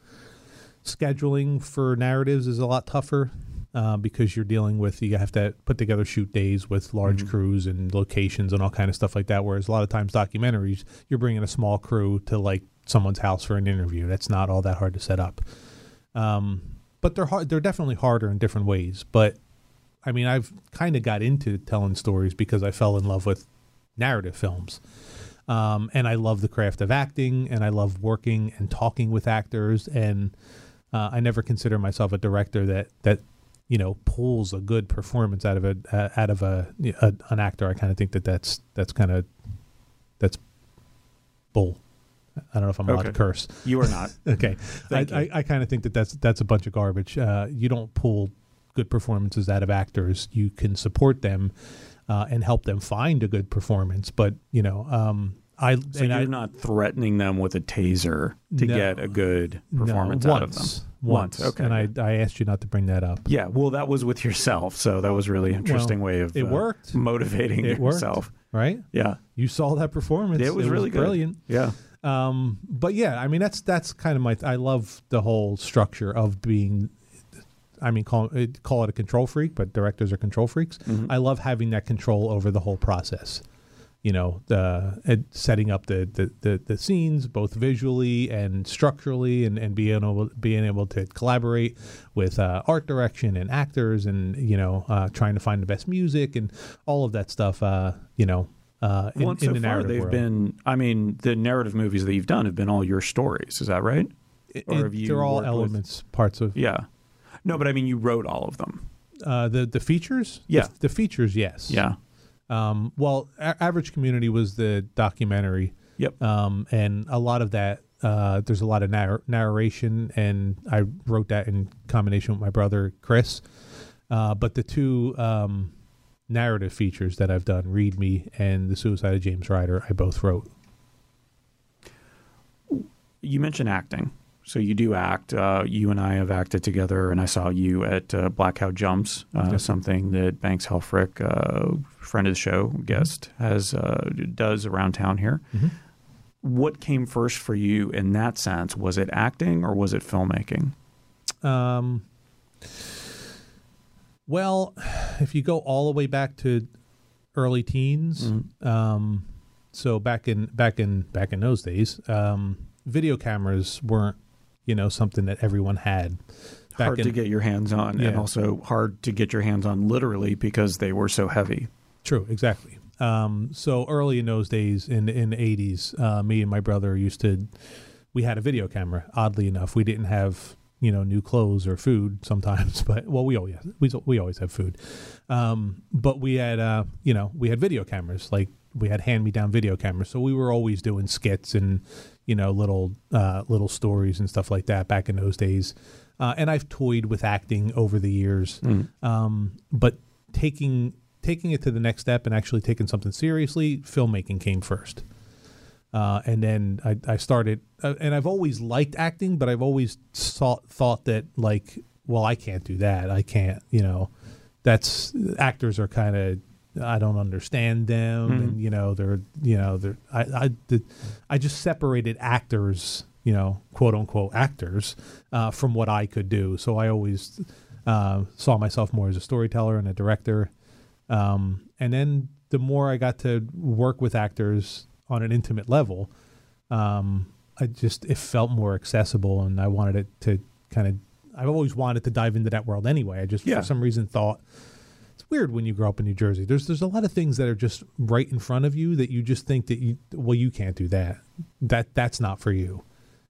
scheduling for narratives is a lot tougher uh, because you're dealing with you have to put together shoot days with large Mhm. crews and locations and all kind of stuff like that. Whereas a lot of times documentaries, you're bringing a small crew to like someone's house for an interview. That's not all that hard to set up. Um, but they're hard. They're definitely harder in different ways. But I mean, I've kind of got into telling stories because I fell in love with narrative films. Um, and I love the craft of acting, and I love working and talking with actors. And uh, I never consider myself a director that that you know pulls a good performance out of a uh, out of a, a an actor. I kind of think that that's that's kind of that's bull. I don't know if I'm allowed to curse. You are not. Okay, I. I, I kind of think that that's that's a bunch of garbage. Uh, you don't pull good performances out of actors. You can support them uh, and help them find a good performance, but you know, um, I So and you're I, not threatening them with a taser to No. get a good no, performance once, out of them. Once, Okay. and I I asked you not to bring that up. Yeah, well, that was with yourself, so that was really interesting way of It uh, worked, motivating It worked. right? Yeah, You saw that performance. It was really good. brilliant. yeah. Um, but yeah, I mean that's that's kind of my. I love the whole structure of being. I mean, call it, call it a control freak, but directors are control freaks. Mhm. I love having that control over the whole process. You know, the setting up the, the, the, the scenes both visually and structurally, and, and being able being able to collaborate with uh, art direction and actors, and you know, uh, trying to find the best music and all of that stuff. Uh, you know, uh, in, well, in so the far narrative they've world. been. I mean, the narrative movies that you've done have been all your stories. Is that right? It- or have you they're all worked with- elements, parts of Yeah. No, but I mean, you wrote all of them. uh, the the features. Yeah. the, the features. Yes. Yeah. Um, well, A- Average Community was the documentary. Yep. Um, and a lot of that, uh, there's a lot of narr- narration, and I wrote that in combination with my brother Chris. Uh, but the two um, narrative features that I've done, Read Me and The Suicide of James Ryder, I both wrote. You mentioned acting. So you do act. Uh, you and I have acted together, and I saw you at uh, Black Cow Jumps, uh, Yes. something that Banks Helfrich, uh, friend of the show, guest, has uh, does around town here. Mhm. What came first for you in that sense? Was it acting or was it filmmaking? Um, well, if you go all the way back to early teens, Mhm. um, so back in back in back in those days, um, video cameras weren't you know something that everyone had. Hard in, to get your hands on, and also hard to get your hands on literally because they were so heavy. True, exactly. Um, so early in those days, in in the eighties, uh, me and my brother used to. We had a video camera. Oddly enough, we didn't have you know new clothes or food sometimes, but well, we always we we always have food. Um, but we had uh, you know we had video cameras like we had hand me down video cameras, so we were always doing skits and you know little uh, little stories and stuff like that back in those days. Uh, and I've toyed with acting over the years, um, but taking taking it to the next step and actually taking something seriously, filmmaking came first. Uh, and then I, I started, uh, and I've always liked acting, but I've always saw, thought that like, well, I can't do that. I can't, you know, that's actors are kind of, I don't understand them, and you know, they're, you know, they're, I, I, the, I just separated actors, you know, quote unquote actors, uh, from what I could do. So I always uh, saw myself more as a storyteller and a director. Um, and then the more I got to work with actors on an intimate level, um, I just it felt more accessible, and I wanted it to kind of. I've always wanted to dive into that world anyway. I just Yeah. for some reason thought it's weird when you grow up in New Jersey. There's there's a lot of things that are just right in front of you that you just think that you well you can't do that. That that's not for you.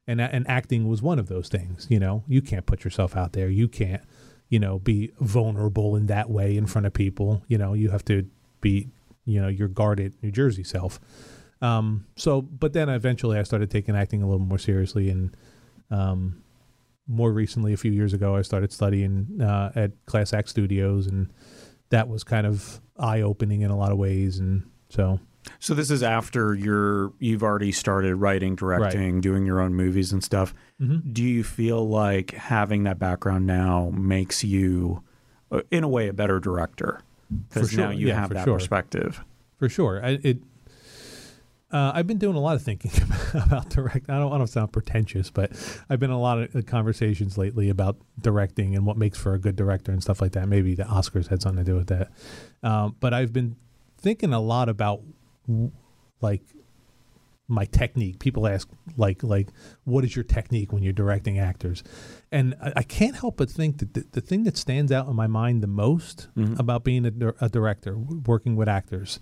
And and acting was one of those things, you know. You can't put yourself out there. You can't, you know, be vulnerable in that way in front of people. You know, you have to be, you know, your guarded New Jersey self. Um, so, but then eventually I started taking acting a little more seriously, and um, more recently, a few years ago, I started studying uh, at Class Act Studios, and that was kind of eye opening in a lot of ways. And so, So this is after you're you've already started writing, directing, doing your own movies and stuff. Mm-hmm. Do you feel like having that background now makes you, uh, in a way, a better director? Because For now you Yeah, have that sure. perspective. for sure. I, it. Uh, I've been doing a lot of thinking about direct. I don't want to sound pretentious, but I've been in a lot of uh, conversations lately about directing and what makes for a good director and stuff like that. Maybe the Oscars had something to do with that. Um, but I've been thinking a lot about like my technique. People ask like like what is your technique when you're directing actors, and I, I can't help but think that the, the thing that stands out in my mind the most about being a, a director, working with actors,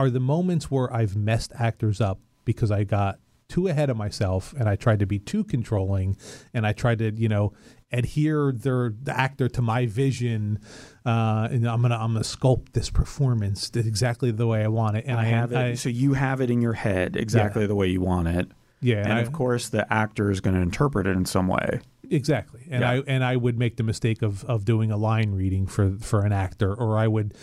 are the moments where I've messed actors up because I got too ahead of myself and I tried to be too controlling and I tried to, you know, adhere their the actor to my vision uh, and I'm gonna I'm gonna sculpt this performance exactly the way I want it and I have it. I, so you have it in your head exactly the way you want it. yeah And I- of course, the actor is going to interpret it in some way. Exactly, and Yeah. I and I would make the mistake of of doing a line reading for for an actor, or I would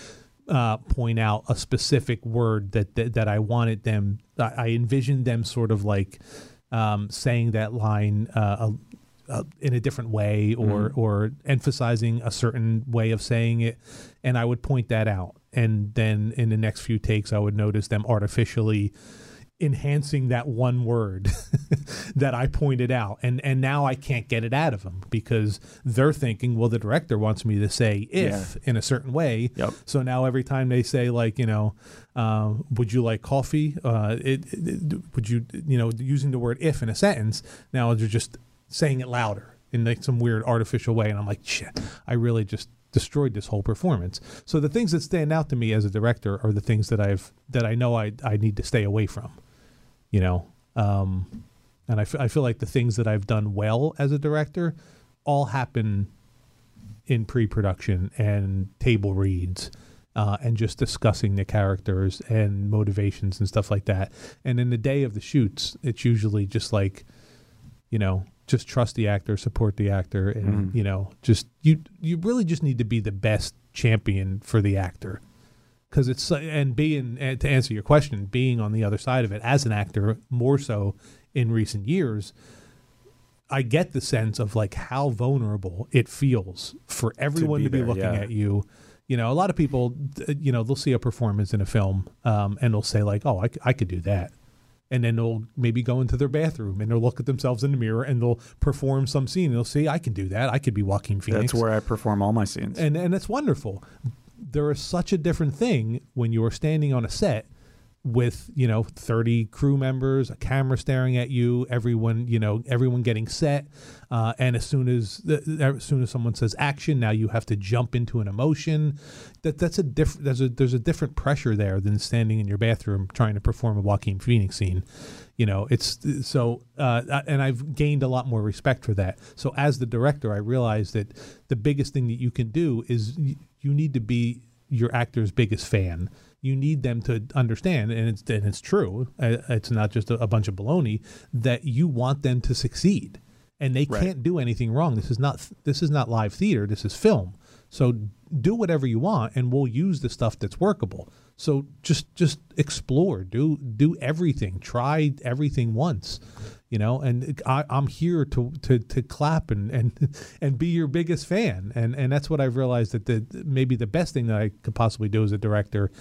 uh, point out a specific word that that, that I wanted them. I, I envisioned them sort of like um, saying that line. Uh, uh, in a different way, or or emphasizing a certain way of saying it, and I would point that out, and then in the next few takes, I would notice them artificially enhancing that one word that I pointed out. And and now I can't get it out of them because they're thinking well the director wants me to say if in a certain way. Yep. so now every time they say like you know uh, would you like coffee? Uh, it, it- would you you know using the word if in a sentence now they're just saying it louder in like some weird artificial way. And I'm like shit I really just destroyed this whole performance. So the things that stand out to me as a director are the things that I've that I know I I need to stay away from you know um and I I feel like the things that I've done well as a director all happen in pre-production and table reads uh, and just discussing the characters and motivations and stuff like that. And in the day of the shoots it's usually just like you know just trust the actor support the actor and you know just you you really just need to be the best champion for the actor because it's and being and to answer your question being on the other side of it as an actor more so in recent years i get the sense of like how vulnerable it feels for everyone be to be, looking yeah. at you you know a lot of people you know they'll see a performance in a film um, and they'll say like oh I, I could do that and then they'll maybe go into their bathroom and they'll look at themselves in the mirror and they'll perform some scene they'll say i can do that i could be Joaquin phoenix That's where I perform all my scenes. and and it's wonderful. There is such a different thing when you are standing on a set with you know 30 crew members a camera staring at you everyone you know everyone getting set uh, and as soon as as soon as someone says action now you have to jump into an emotion. That that's a different there's a there's a different pressure there than standing in your bathroom trying to perform a Joaquin Phoenix scene. You know it's so uh, and I've gained a lot more respect for that. So as the director I realized that the biggest thing that you can do is you need to be your actor's biggest fan you need them to understand, and it's and it's true. Uh, it's not just a, a bunch of baloney that you want them to succeed, and they right. can't do anything wrong. This is not this is not live theater. This is film. So do whatever you want, and we'll use the stuff that's workable. So just just explore, do do everything, try everything once, you know. And I, am here to, to to clap and and and be your biggest fan, and and that's what I've realized that the maybe the best thing that I could possibly do as a director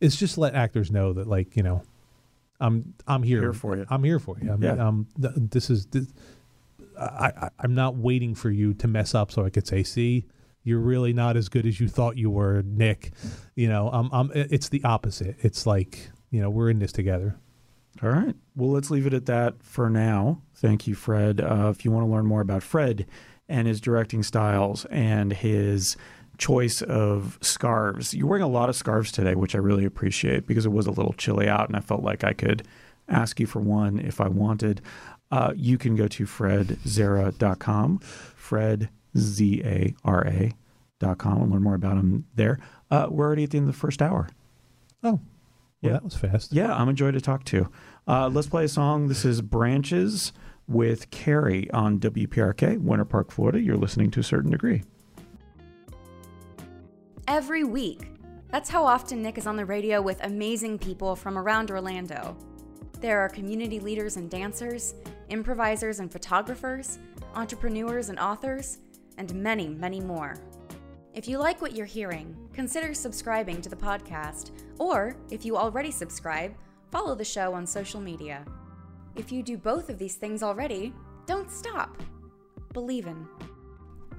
is just let actors know that like you know i'm i'm here, here for you i'm here for you I'm, yeah. I'm, this is this, I, I i'm not waiting for you to mess up so i could say see you're really not as good as you thought you were nick you know um, um it's the opposite it's like you know we're in this together all right well let's leave it at that for now thank you fred uh, if you want to learn more about fred and his directing styles and his choice of scarves. You're wearing a lot of scarves today, which I really appreciate because it was a little chilly out and I felt like I could ask you for one if I wanted. Uh, you can go to fredzera.com. Fred, Z A R com and learn more about him there. Uh, we're already at the end of the first hour. Oh, well, yeah. that was fast. Yeah, I'm a joy to talk to. Uh, let's play a song. This is Branches with Carrie on WPRK, Winter Park, Florida. You're listening to a certain degree every week. That's how often Nick is on the radio with amazing people from around Orlando. There are community leaders and dancers, improvisers and photographers, entrepreneurs and authors, and many, many more. If you like what you're hearing, consider subscribing to the podcast, or if you already subscribe, follow the show on social media. If you do both of these things already, don't stop. Believe in.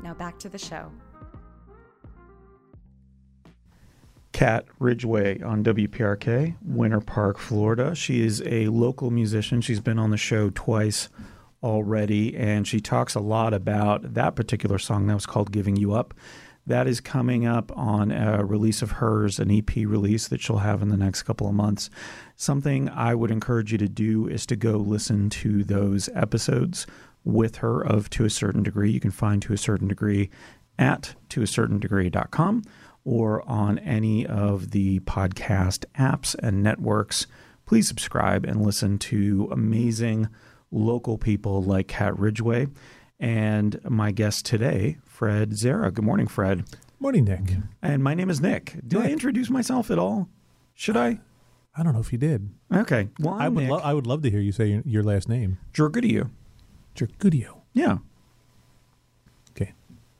Now back to the show. Kat Ridgway on WPRK, Winter Park, Florida. She is a local musician. She's been on the show twice already, and she talks a lot about that particular song that was called Giving You Up. That is coming up on a release of hers, an EP release that she'll have in the next couple of months. Something I would encourage you to do is to go listen to those episodes with her of To a Certain Degree. You can find To a Certain Degree at toacertaindegree.com or on any of the podcast apps and networks, please subscribe and listen to amazing local people like Kat Ridgway and my guest today, Fred Zara. Good morning, Fred. Morning, Nick. And my name is Nick. Did Nick. I introduce myself at all? Should I? I don't know if you did. Okay. Well, I'm i would. Lo- I would love to hear you say your, your last name. Jorgudio. Jorgudio. Yeah. Okay.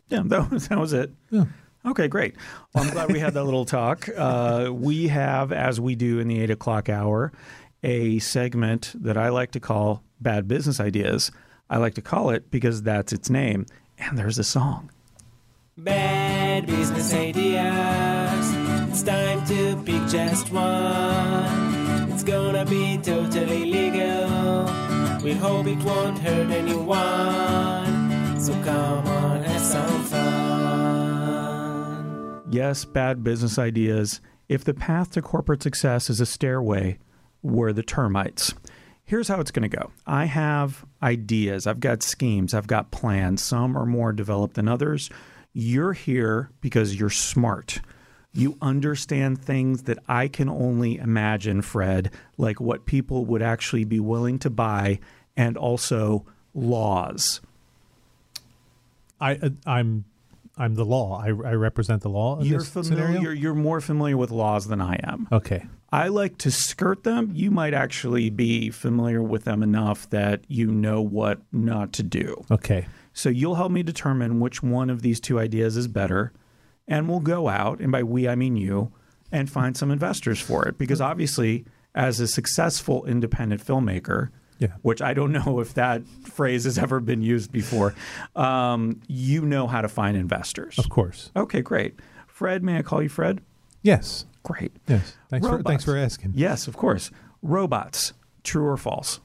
Yeah, that was that was it. Yeah. Okay, great. Well, I'm glad we had that little talk. Uh, we have, as we do in the eight o'clock hour, a segment that I like to call Bad Business Ideas. I like to call it because that's its name. And there's a song. Bad business ideas. It's time to pick just one. It's gonna be totally legal. We hope it won't hurt anyone. So come on, have some fun. Yes, bad business ideas. If the path to corporate success is a stairway, we're the termites. Here's how it's going to go I have ideas, I've got schemes, I've got plans. Some are more developed than others. You're here because you're smart. You understand things that I can only imagine, Fred, like what people would actually be willing to buy and also laws. I uh, I'm I'm the law. I, I represent the law. you're familiar. You're more familiar with laws than I am. Okay. I like to skirt them. You might actually be familiar with them enough that you know what not to do. Okay. So you'll help me determine which one of these two ideas is better, and we'll go out, and by we I mean you, and find some investors for it. Because obviously, as a successful independent filmmaker, yeah. which I don't know if that phrase has ever been used before. Um, you know how to find investors. Of course. Okay, great. Fred, may I call you Fred? Yes. Great. Yes. Thanks for thanks for asking. Yes, of course. Robots, true or false?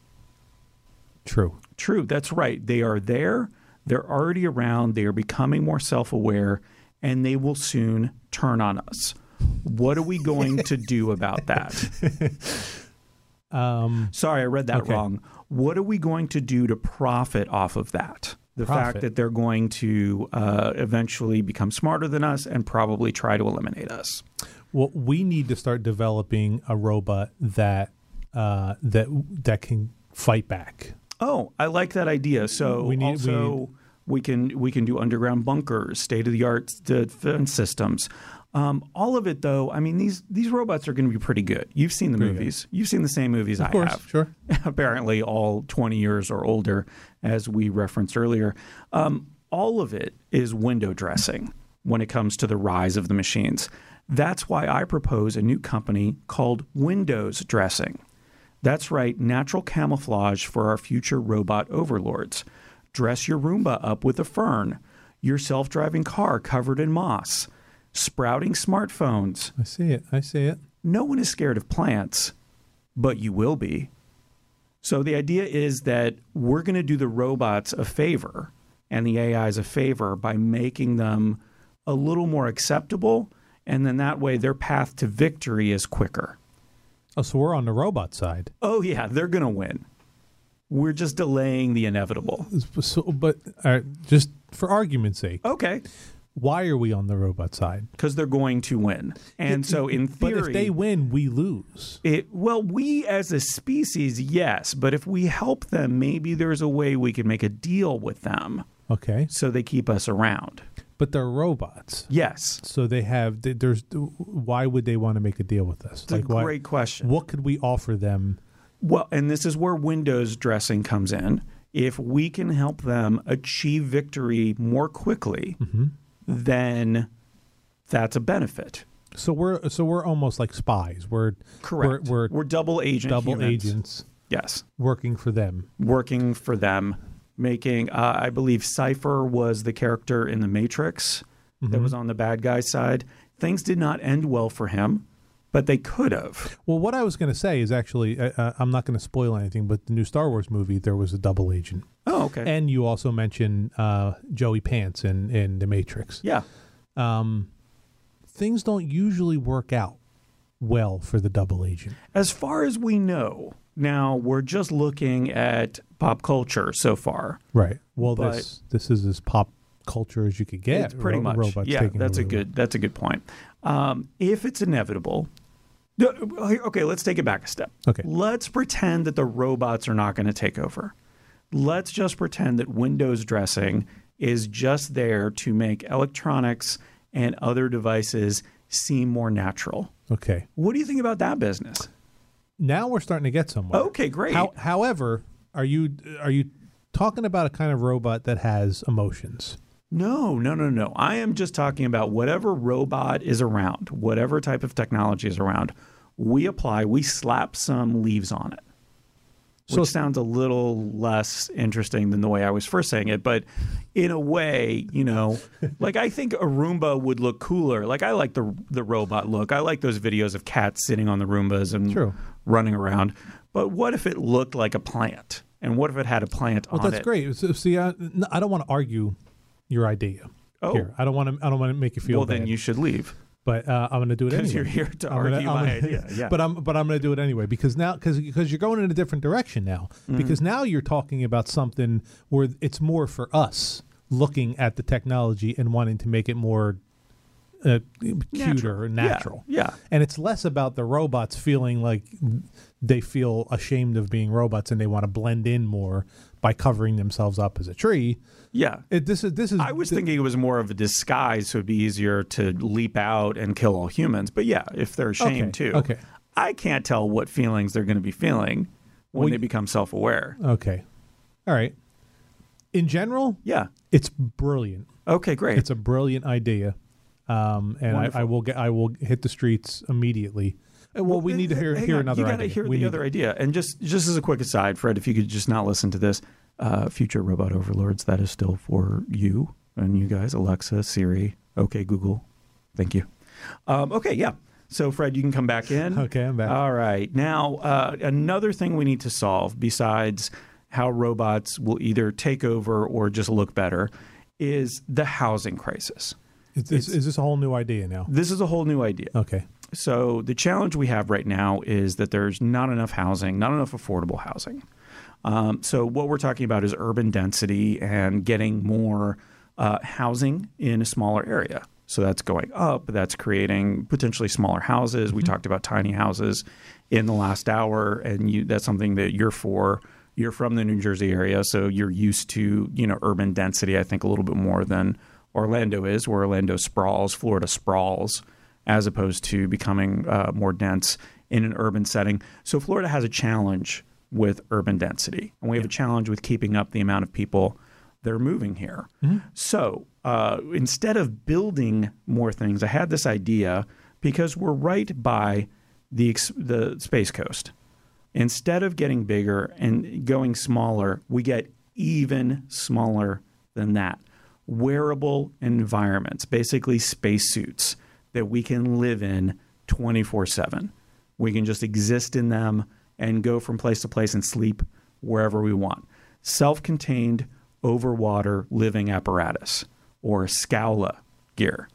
True. True, that's right. They are there, they're already around, they are becoming more self aware, and they will soon turn on us. What are we going to do about that? Um, Sorry, I read that Okay. wrong. What are we going to do to profit off of that? The fact that they're going to uh, eventually become smarter than us and probably try to eliminate us. Well, we need to start developing a robot that uh, that that can fight back. Oh, I like that idea. So We need- also we, can we can do underground bunkers, state of the art defense systems. Um, all of it, though, I mean these these robots are going to be pretty good. You've seen the Pretty movies. You've seen the same movies I course, have. sure. Apparently, all twenty years or older, as we referenced earlier. Um, all of it is window dressing when it comes to the rise of the machines. That's why I propose a new company called Windows Dressing. That's right, natural camouflage for our future robot overlords. Dress your Roomba up with a fern, your self driving car covered in moss, sprouting smartphones. I see it. I see it. No one is scared of plants, but you will be. So the idea is that we're going to do the robots a favor and the AIs a favor by making them a little more acceptable. And then that way their path to victory is quicker. Oh, so we're on the robot side. Oh, yeah, they're going to win. We're just delaying the inevitable. So, but right, just for argument's sake, Okay, why are we on the robot side? because they're going to win. And so, in theory, But if they win, we lose. It, well, we as a species, yes, but if we help them, maybe there's a way we can make a deal with them Okay, so they keep us around. But they're robots, Yes, so they have. th- There's why would they want to make a deal with us? it's a why- great question. What could we offer them? Well, and this is where Windows dressing comes in. If we can help them achieve victory more quickly, Mm-hmm. then that's a benefit. So we're so we're almost like spies. We're Correct. We're, we're double agent double humans. agents Yes. working for them. working for them, making. Uh, I believe Cypher was the character in the Matrix that was on the bad guy side. Things did not end well for him, but they could have. Well, what I was going to say is actually, uh, uh, I'm not going to spoil anything, but the new Star Wars movie, there was a double agent, Oh, okay. and you also mentioned uh, Joey Pants in in The Matrix. yeah. Um, things don't usually work out well for the double agent. As far as we know, now we're just looking at pop culture so far. Right. Well, But- this this is as pop culture as you could get. it's pretty Ro- much. yeah, that's a good. That's a good point. Um, if it's inevitable. Okay, let's take it back a step. Okay. Let's pretend that the robots are not going to take over. Let's just pretend that Windows dressing is just there to make electronics and other devices seem more natural. Okay. What do you think about that business? Now we're starting to get somewhere. Okay, great. How, however, are you are you talking about a kind of robot that has emotions? No, no, no, no. I am just talking about whatever robot is around, whatever type of technology is around. We apply, we slap some leaves on it. Which So- sounds a little less interesting than the way I was first saying it, but in a way, you know, like I think a Roomba would look cooler. Like I like the the robot look. I like those videos of cats sitting on the Roombas and True. running around. But what if it looked like a plant? And what if it had a plant Well, on that's it? great. So, see, I don't want to argue your idea. Oh. Here, I don't want to. I don't want to make you feel Well, bad. then you should leave. But uh, I'm going to do it anyway. Because you're here to I'm gonna- argue my gonna- idea. Yeah. But I'm but I'm going to do it anyway because now because because you're going in a different direction now Mm-hmm. because now you're talking about something where it's more for us looking at the technology and wanting to make it more uh, cuter and Yeah, natural. Yeah. And it's less about the robots feeling like they feel ashamed of being robots and they want to blend in more by covering themselves up as a tree. Yeah. It, this is this is I was thinking it was more of a disguise, so it'd be easier to leap out and kill all humans. But yeah, if they're ashamed Okay, too. okay. I can't tell what feelings they're going to be feeling when Well, they become self aware. okay. All right. In general, Yeah. it's brilliant. Okay, great. It's a brilliant idea, um, and I, I will get I will hit the streets immediately. Uh, Well, we need to hear hear on, another You got to hear we the need other idea. And just just as a quick aside, Fred, if you could just not listen to this, uh, future robot overlords, that is still for you and you guys, Alexa, Siri, okay, Google. Thank you. Um, okay, yeah. So, Fred, you can come back in. Okay, I'm back. All right. Now, uh, another thing we need to solve, besides how robots will either take over or just look better, is the housing crisis. Is this, is this a whole new idea now? This is a whole new idea. Okay. So, the challenge we have right now is that there's not enough housing, not enough affordable housing. Um, so, what we're talking about is urban density and getting more uh, housing in a smaller area. So that's going up. That's creating potentially smaller houses. We talked about tiny houses in the last hour, and you, that's something that you're for. You're from the New Jersey area, so you're used to you know urban density. I think a little bit more than Orlando is, where Orlando sprawls, Florida sprawls, as opposed to becoming uh, more dense in an urban setting. So Florida has a challenge with urban density, and we have a challenge with keeping up the amount of people that are moving here. So uh, instead of building more things, I had this idea because we're right by the ex- the space coast. Instead of getting bigger and going smaller, we get even smaller than that. Wearable environments, basically spacesuits that we can live in 24 7. We can just exist in them and go from place to place and sleep wherever we want. Self contained over water living apparatus or SCALA gear.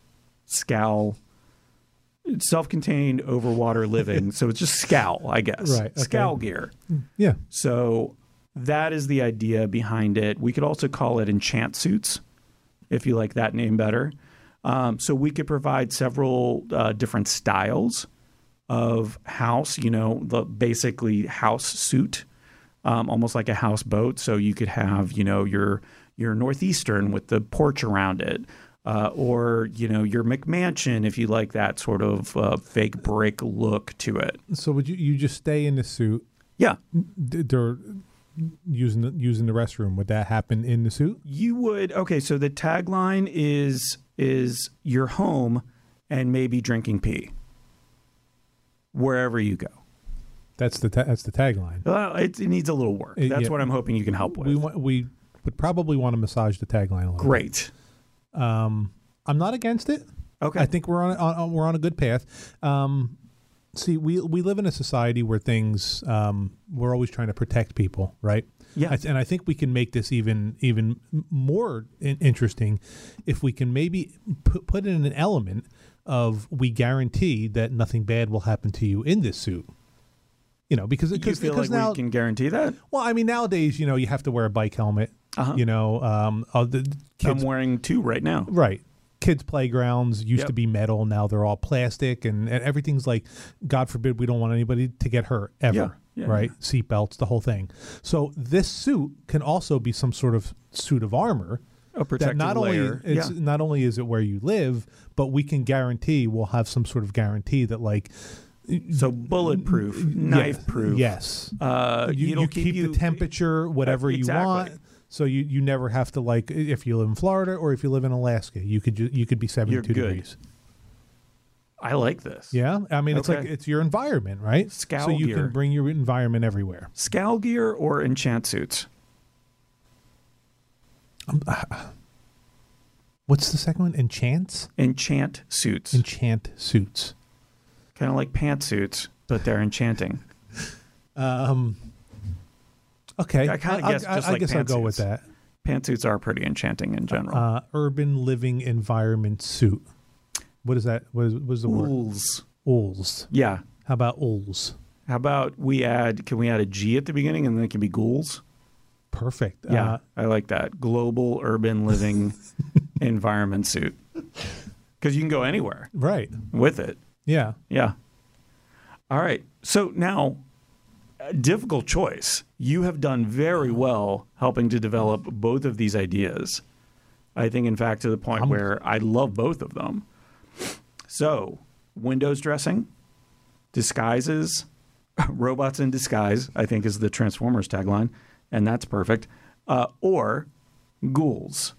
SCAL self-contained over water living. so it's just SCAL, I guess. Right, okay. SCAL gear. Hmm, yeah. So that is the idea behind it. We could also call it enchant suits, if you like that name better. Um, so we could provide several uh, different styles of house. You know, the basically house suit, um, almost like a houseboat. So you could have, you know, your your northeastern with the porch around it. Uh, or you know your McMansion if you like that sort of uh, fake brick look to it. So would you you just stay in the suit? Yeah, D- They're using the, using the restroom. Would that happen in the suit? You would okay. So the tagline is is your home and maybe drinking pee wherever you go. That's the ta- that's the tagline. Well, it, it needs a little work. Uh, That's yeah. what I'm hoping you can help with. We want we would probably want to massage the tagline a little. Great. bit. Um, I'm not against it. Okay. I think we're on, on we're on a good path. Um, see, we we live in a society where things um, we're always trying to protect people, right? Yeah. And I think we can make this even even more in- interesting if we can maybe put put in an element of we guarantee that nothing bad will happen to you in this suit. You know, because you because like now we can guarantee that? well, I mean nowadays, you know, you have to wear a bike helmet. Uh-huh. You know, um, uh, the kids I'm wearing two right now. Right. Kids' playgrounds used Yep. to be metal. Now they're all plastic, and, and everything's like, God forbid, we don't want anybody to get hurt ever. Yeah, yeah, right? Seatbelts, the whole thing. So this suit can also be some sort of suit of armor. A That protective not layer. only it's yeah. not only is it where you live, but we can guarantee we'll have some sort of guarantee that like So bulletproof, knife proof. Yes, Uh, you, you keep, you, the temperature whatever you exactly. want. So you, you never have to like if you live in Florida or if you live in Alaska, you could you could be seventy two degrees. I like this. Yeah, I mean it's like it's your environment, right? Scowl so you gear. can bring your environment everywhere. Scowl gear or enchant suits? What's the second one? Enchants, Enchant suits. enchant suits. kind of like pantsuits, but they're enchanting. Um, okay, I kinda I'll- guess I, just I like guess I'll go with that. Pantsuits are pretty enchanting in general. Uh, urban living environment suit. What is that? What is what is the word? Ools. Ools. Yeah. How about ools? How about we add? Can we add a G at the beginning, and then it can be ghouls? Perfect. Yeah, Uh, I like that. Global urban living environment suit. Because you can go anywhere right. with it. Yeah. Yeah. All right. So now, a difficult choice. You have done very well helping to develop both of these ideas. I think, in fact, to the point I'm- where I love both of them. So, windows dressing, disguises, robots in disguise, I think is the Transformers tagline, and that's perfect. Uh, or ghouls,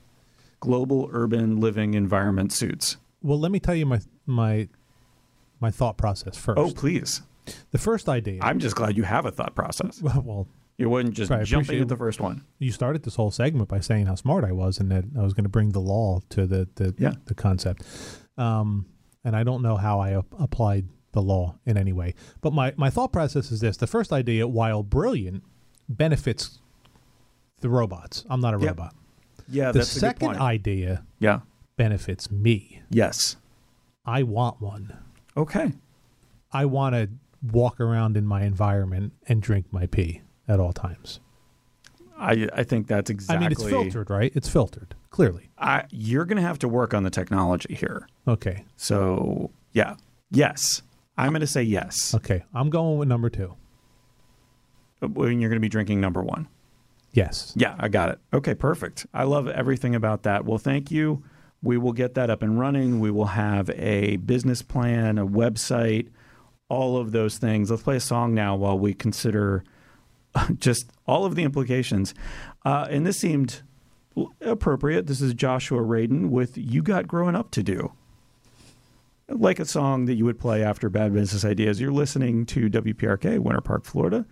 global urban living environment suits. Well, let me tell you my my my thought process first. Oh, please. the first idea. I'm just glad you have a thought process. well, You wouldn't just Right, I jump into the first one. you started this whole segment by saying how smart I was and that I was going to bring the law to the the, Yeah. the concept. Um, and I don't know how I ap- applied the law in any way. But my, my thought process is this the first idea, while brilliant, benefits the robots. I'm not a Yep. robot. Yeah, The that's a good second idea yeah. benefits me. Yes. I want one. Okay. I want to walk around in my environment and drink my pee at all times. I I think that's exactly. I mean, it's filtered, right? It's filtered, clearly. I, you're going to have to work on the technology here. Okay. So yeah, yes, I'm going to say yes. Okay. I'm going with number two. Uh, when you're going to be drinking number one. Yes. Yeah, I got it. Okay, perfect. I love everything about that. Well, thank you. We will get that up and running. We will have a business plan, a website, all of those things. Let's play a song now while we consider just all of the implications. Uh, and this seemed appropriate. This is Joshua Radin with You Got Growing Up to Do. Like a song that you would play after Bad Business Ideas. You're listening to WPRK, Winter Park, Florida.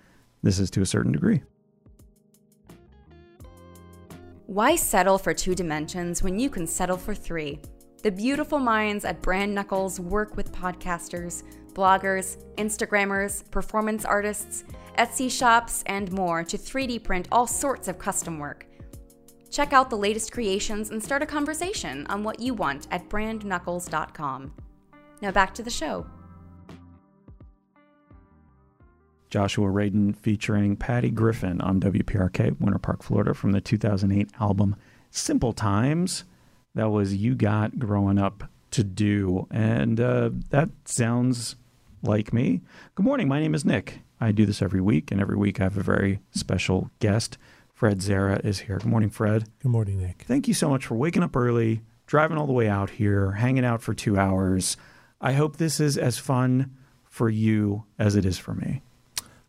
This is to a certain degree. Why settle for two dimensions when you can settle for three? The beautiful minds at Brand Knuckles work with podcasters, bloggers, Instagrammers, performance artists, Etsy shops, and more to 3D print all sorts of custom work. Check out the latest creations and start a conversation on what you want at brandknuckles.com. Now back to the show. Joshua Radin featuring Patty Griffin on WPRK, Winter Park, Florida, from the 2008 album Simple Times. That was You Got Growing Up to Do. And uh, that sounds like me. Good morning. My name is Nick. I do this every week, and every week I have a very special guest. Fred Zara is here. Good morning, Fred. Good morning, Nick. Thank you so much for waking up early, driving all the way out here, hanging out for two hours. I hope this is as fun for you as it is for me.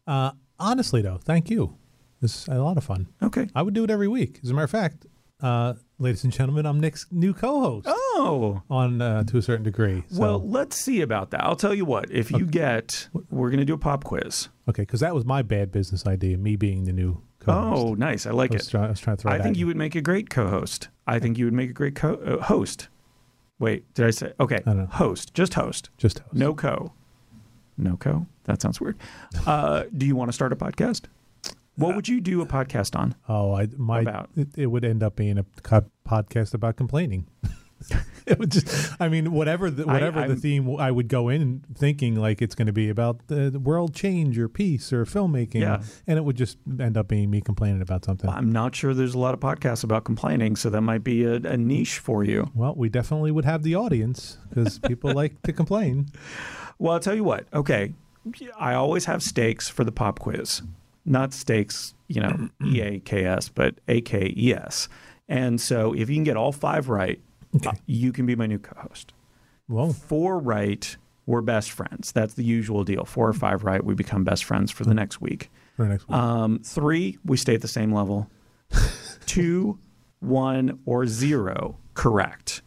Uh, honestly, though, thank you. This is a lot of fun. Okay. I would do it every week. As a matter of fact, uh, ladies and gentlemen, I'm Nick's new co-host Oh, on uh, to a certain degree. So, well, let's see about that. I'll tell you what. If you get, we're going to do a pop quiz. okay, because that was my bad business idea, me being the new co-host. Oh, nice. I like I it. try, I was trying to throw I think you would make a great co-host. I think you would make a great co- uh, host. Wait, did I say? Okay, I don't know. host. Just host. just host. No co. No co. That sounds weird. Uh, do you want to start a podcast? What would you do a podcast on? Oh, I my About? it, it would end up being a co- podcast about complaining. it would just, I mean, whatever the, whatever the I'm- theme, I would go in thinking like it's going to be about the, the world change or peace or filmmaking, Yeah. and it would just end up being me complaining about something. I'm not sure there's a lot of podcasts about complaining, so that might be a, a niche for you. Well, we definitely would have the audience because people like to complain. Well, I'll tell you what. Okay, I always have stakes for the pop quiz, not stakes, you know, E A K S, but A K E S. And so, if you can get all five right, Okay. uh, you can be my new co-host. Well, Four right, we're best friends. That's the usual deal. Four or five right, we become best friends for the next week. for next week. Um, three, we stay at the same level. Two, one, or zero, correct.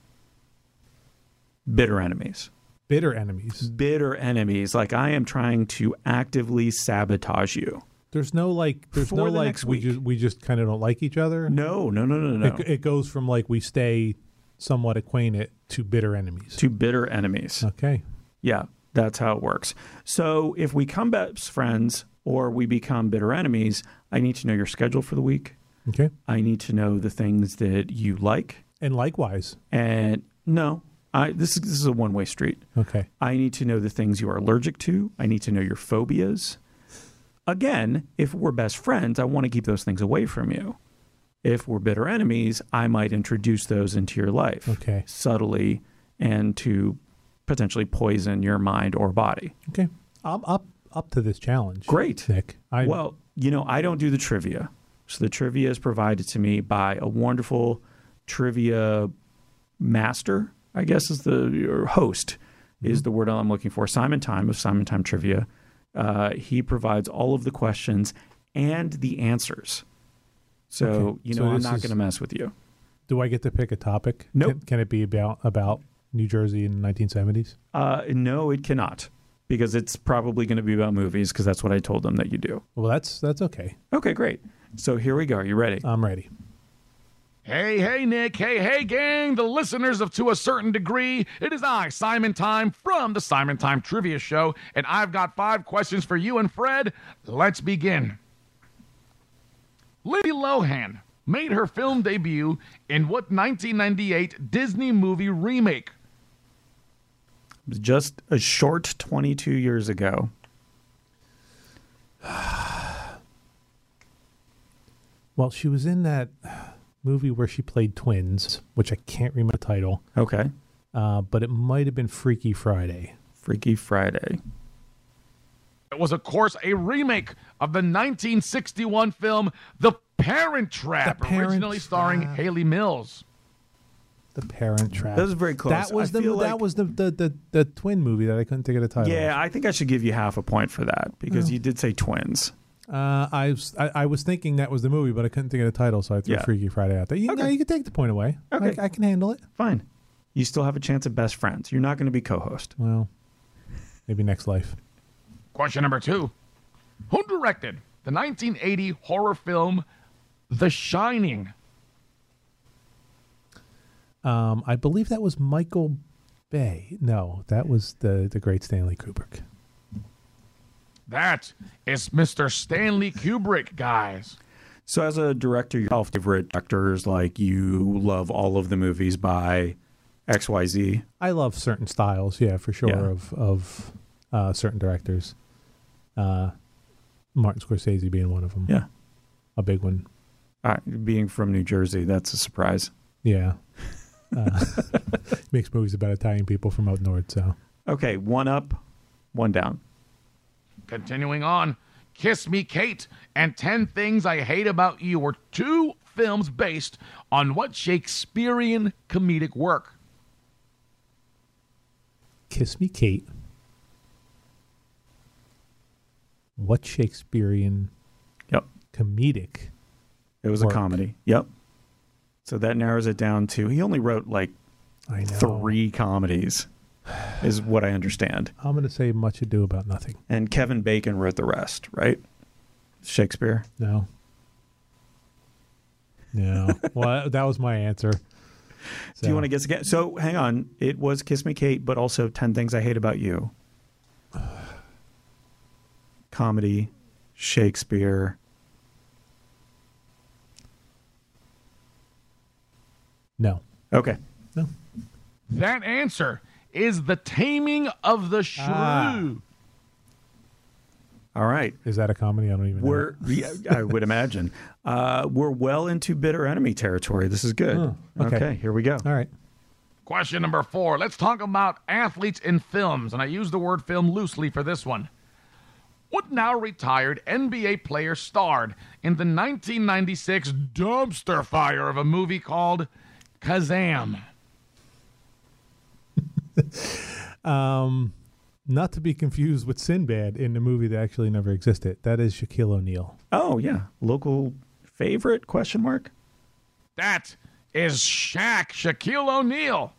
Bitter enemies. bitter enemies. Bitter enemies. Like I am trying to actively sabotage you. There's no like. There's no the like. we just we just kind of don't like each other. No, no, no, no, no. It, it goes from like we stay somewhat acquainted to bitter enemies. to bitter enemies. okay. Yeah, that's how it works. So if we come best friends or we become bitter enemies, I need to know your schedule for the week. Okay. I need to know the things that you like. And likewise. And no, I this is, this is a one way street. Okay. I need to know the things you are allergic to. I need to know your phobias. Again, if we're best friends, I want to keep those things away from you. If we're bitter enemies, I might introduce those into your life Okay. subtly and to potentially poison your mind or body. Okay. I'm up up to this challenge. Great. Nick. I well, you know, I don't do the trivia. So the trivia is provided to me by a wonderful trivia master, I guess is the or host is mm-hmm. the word I'm looking for. Simon Time of Simon Time Trivia. Uh, he provides all of the questions and the answers. So, Okay. you So know, I'm not going to mess with you. do I get to pick a topic? Nope. Can, can it be about about New Jersey in the 1970s? Uh, no, it cannot because it's probably going to be about movies because that's what I told them that you do. Well, that's that's okay. Okay, great. So here we go. Are you ready? I'm ready. Hey, hey, Nick. Hey, hey, gang. The listeners of To a Certain Degree. It is I, Simon Time, from the Simon Time Trivia Show, and I've got five questions for you and Fred. Let's begin. Lindsay Lohan made her film debut in what 1998 Disney movie remake? Just a short 22 years ago. Well, she was in that movie where she played twins, which I can't remember the title, Okay. uh, but it might have been Freaky Friday. Freaky Friday. It was, of course, a remake of the 1961 film The Parent Trap, The Parent originally starring Hayley Mills. The Parent Trap. That was very close. That was I the feel that like- was the, the, the, the twin movie that I couldn't think of the title. Yeah, I think I should give you half a point for that because you did say twins. Uh, I, was, I I was thinking that was the movie, but I couldn't think of the title, so I threw Yeah. Freaky Friday out there. You, Okay. no, you can take the point away. Okay. I, I can handle it. Fine. You still have a chance at best friends. You're not going to be co-host. Well, maybe next life. Question number two Who directed the 1980 horror film The Shining? Um, I believe that was Michael Bay. No, that was the the great Stanley Kubrick. That is Mr. Stanley Kubrick, guys. So, as a director, your favorite directors, like you love all of the movies by X, Y, Z. I love certain styles, yeah, for sure, Yeah. of of uh, certain directors. Uh, Martin Scorsese being one of them. Yeah. a big one. Uh, being from New Jersey, that's a surprise. Yeah, uh, makes movies about Italian people from out north. So Okay, one up, one down. Continuing on, Kiss Me Kate and 10 Things I Hate About You were two films based on what Shakespearean comedic work? Kiss Me Kate. What Shakespearean Yep. comedic? It was Work. a comedy. Yep. So that narrows it down to he only wrote like I know. three comedies, is what I understand. I'm going to say Much Ado About Nothing. And Kevin Bacon wrote the rest, right? Shakespeare. No. No. well, that was my answer. Do you want to guess again? So hang on. It was Kiss Me Kate, but also 10 Things I Hate About You. Comedy, Shakespeare. No. Okay. No. That answer is The Taming of the Shrew. Ah. All right. Is that a comedy? I don't even We're, yeah, I would imagine. Uh, we're well into bitter enemy territory. This is good. Oh, okay. here we go. All right. Question number four. Let's talk about athletes in films, and I use the word film loosely for this one. What now retired NBA player starred in the 1996 dumpster fire of a movie called Kazam? Um, not to be confused with Sinbad in the movie that actually never existed. That is Shaquille O'Neal. Oh, yeah. Local favorite? Question mark. That is Shaq, Shaquille O'Neal.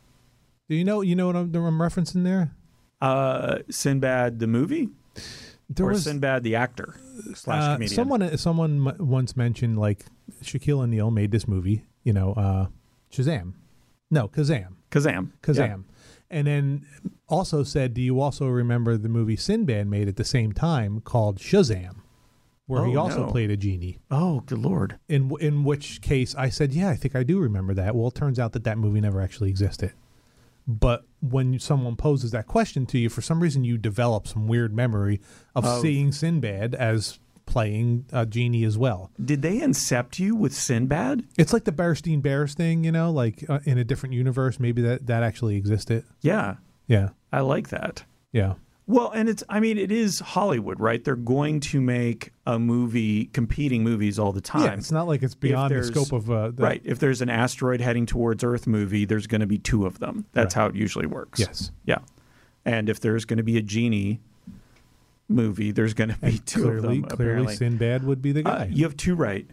Do you know? You know what I'm, I'm referencing there? Uh, Sinbad the movie There or was Sinbad the actor slash uh, comedian. someone. Someone m- once mentioned like Shaquille O'Neal made this movie. You know, uh, Shazam. No, Kazam. Kazam. Kazam. Yeah. And then also said, do you also remember the movie Sinbad made at the same time called Shazam, where he Oh, also no. played a genie? Oh, good lord. In in which case, I said, yeah, I think I do remember that. Well, it turns out that that movie never actually existed. But when someone poses that question to you, for some reason, you develop some weird memory of Of- seeing Sinbad as playing a genie as well. Did they incept you with Sinbad? It's like the Berenstain Bears thing, you know, like uh, in a different universe, maybe that that actually existed. Yeah, Yeah, I like that. yeah. Well, and it's, I mean, it is Hollywood, right? They're going to make a movie, competing movies all the time. Yeah, it's not like it's beyond the scope of uh, the, right. If there's an asteroid heading towards Earth movie, there's going to be two of them. That's Right. how it usually works. Yes, Yeah. And if there's going to be a genie movie, there's going to be and two clearly, of them. clearly, apparently. Sinbad would be the Uh, guy. you have two right.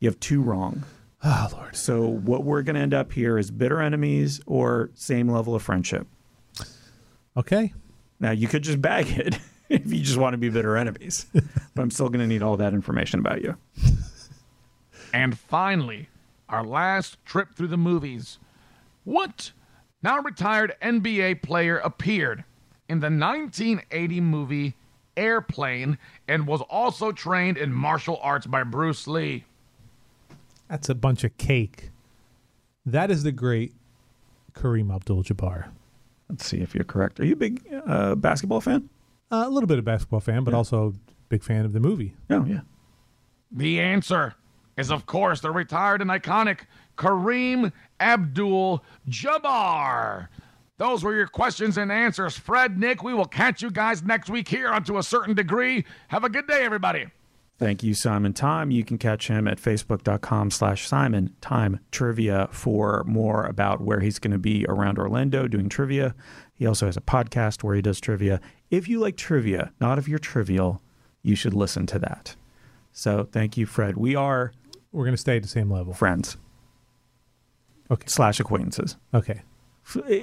You have two wrong. Ah, Lord. So what we're going to end up here is bitter enemies or same level of friendship. Okay, Now you could just bag it if you just want to be bitter enemies, but I'm still going to need all that information about you. And finally, our last trip through the movies. What now retired NBA player appeared in the 1980 movie Airplane and was also trained in martial arts by Bruce Lee? That's a bunch of cake. That is the great Kareem Abdul-Jabbar. Let's see if you're correct. Are you a big uh, basketball fan? Uh, a little bit of a basketball fan, but also big fan of the movie. Oh, yeah. The answer is, of course, the retired and iconic Kareem Abdul Jabbar. Those were your questions and answers. Fred, Nick, we will catch you guys next week here on To a Certain Degree. Have a good day, everybody. Thank you, Simon Time. You can catch him at facebook.com slash Simon Time Trivia for more about where he's going to be around Orlando doing trivia. He also has a podcast where he does trivia. If you like trivia, not if you're trivial, you should listen to that. So thank you, Fred. We are We're going to stay at the same level. friends Okay. slash acquaintances Okay.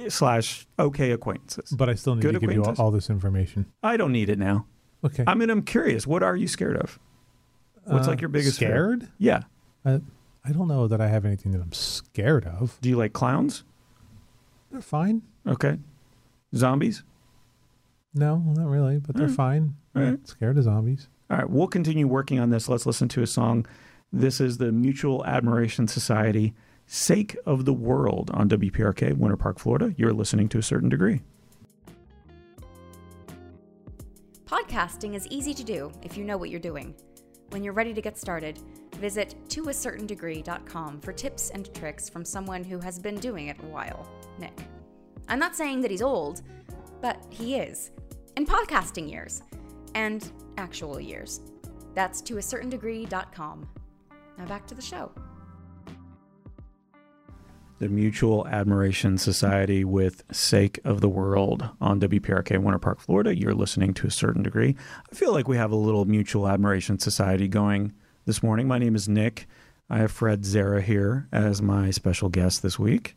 Slash okay acquaintances. But I still need Good to give you all, all this information. I don't need it now. Okay. I mean, I'm curious. What are you scared of? What's Uh, like your biggest fear? scared? Yeah. I, I don't know that I have anything that I'm scared of. Do you like clowns? They're fine. Okay. Zombies? No, not really, but they're Alright. fine. Alright. I'm scared of zombies. All right, we'll continue working on this. Let's listen to a song. This is the Mutual Admiration Society, Sake of the World on WPRK, Winter Park, Florida. You're listening to a certain degree. Podcasting is easy to do if you know what you're doing. When you're ready to get started, visit toacertaindegree.com for tips and tricks from someone who has been doing it a while, Nick. I'm not saying that he's old, but he is. In podcasting years and actual years. That's toacertaindegree.com. Now back to the show. The Mutual Admiration Society with Sake of the World on WPRK, Winter Park, Florida. You're listening to a certain degree. I feel like we have a little Mutual Admiration Society going this morning. My name is Nick. I have Fred Zara here as my special guest this week.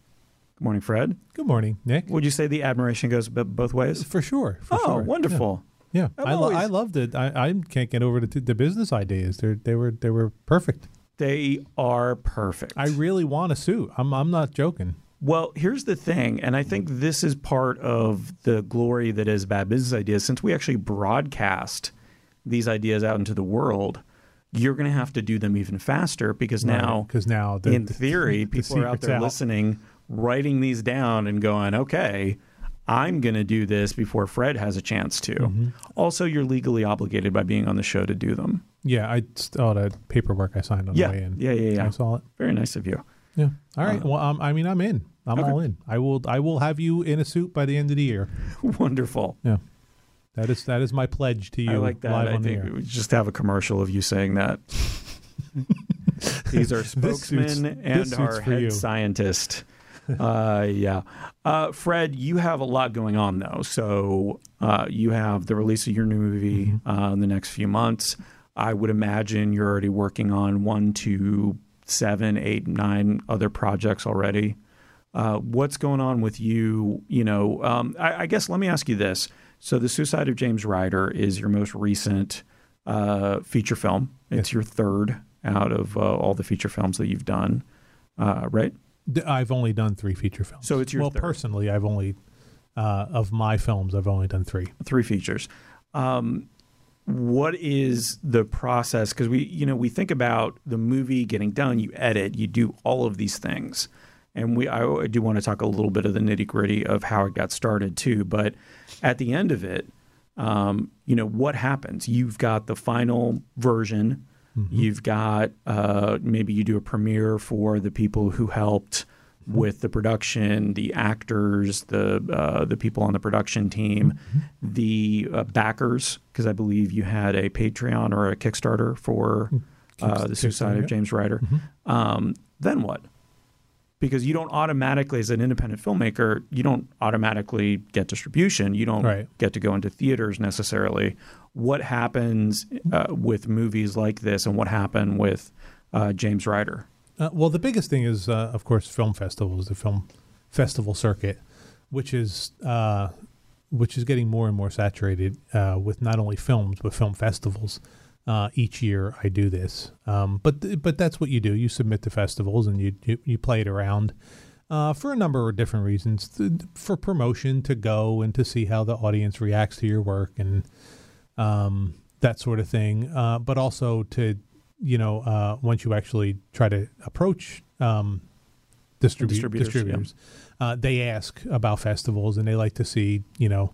Good morning, Fred. Good morning, Nick. Would you say the admiration goes b- both ways? For sure. For oh, sure. wonderful. Yeah, I've I, lo- always- I loved it. I, I can't get over the, the business ideas. They they were they were perfect. They are perfect. I really want a suit. I'm I'm not joking. well, here's the thing, and I think this is part of the glory that is bad business ideas. Since we actually broadcast these ideas out into the world, you're going to have to do them even faster because now, because now the, in theory, the people are out there out. listening, writing these down, and going, "Okay, I'm going to do this before Fred has a chance to." Mm-hmm. Also, you're legally obligated by being on the show to do them. Yeah, I saw that paperwork I signed on Yeah, the way in. yeah, yeah, yeah. I saw it. Very nice of you. Yeah. All right. well, um, I mean, I'm in. I'm Okay. all in. I will. I will have you in a suit by the end of the year. Wonderful. Yeah. That is that is my pledge to you. I like that. Live I on the think air. we just have a commercial of you saying that. These are suit's- and our head you. scientist. uh, yeah. Uh, Fred, you have a lot going on, though. So uh, you have the release of your new movie Mm-hmm. uh, in the next few months. I would imagine you're already working on one, two, seven, eight, nine other projects already. Uh, what's going on with you? You know, um, I, I guess let me ask you this. So, The Suicide of James Ryder is your most recent uh, feature film. It's your third out of uh, all the feature films that you've done, uh, right? I've only done three feature films. So it's your well, third. personally, I've only uh, of my films, I've only done three. Three features. Um, what is the process? Because we, you know, we think about the movie getting done. You edit, you do all of these things, and we. I do want to talk a little bit of the nitty gritty of how it got started too. But at the end of it, um, you know, what happens? You've got the final version. You've got uh, maybe you do a premiere for the people who helped with the production, the actors, the uh, the people on the production team, the uh, backers, because I believe you had a Patreon or a Kickstarter for uh, the Suicide of. James Ryder. Um, then what? Because you don't automatically, as an independent filmmaker, you don't automatically get distribution. You don't Right. get to go into theaters necessarily. What happens uh, with movies like this, and what happened with uh, James Ryder? Uh, well, the biggest thing is, uh, of course, film festivals, the film festival circuit, which is uh, which is getting more and more saturated uh, with not only films but film festivals. uh, each year I do this. Um, but th- but that's what you do. You submit to festivals and you you, you play it around uh, for a number of different reasons. Th- for promotion to go and to see how the audience reacts to your work and um, that sort of thing. But also to you know uh, once you actually try to approach um, distribu- Distributors, distributors, uh, they ask about festivals and they like to see you know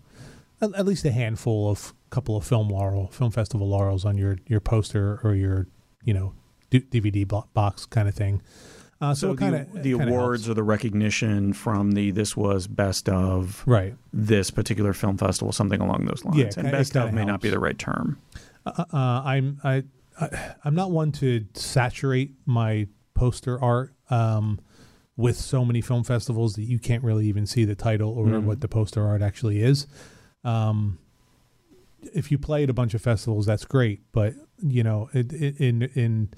at, at least a handful of couple of film laurel film festival laurels on your your poster or your you know d- DVD bo- box kind of thing. Uh, so So kind of the, the awards or the recognition from the this was best of right? this particular film festival, something along those lines. Yeah, and best kinda of may not be the right term. Uh, uh, I'm I, I I'm not one to saturate my poster art um, with so many film festivals that you can't really even see the title or Mhm. what the poster art actually is. Um, if you play at a bunch of festivals, that's great, but you know, it, it, in in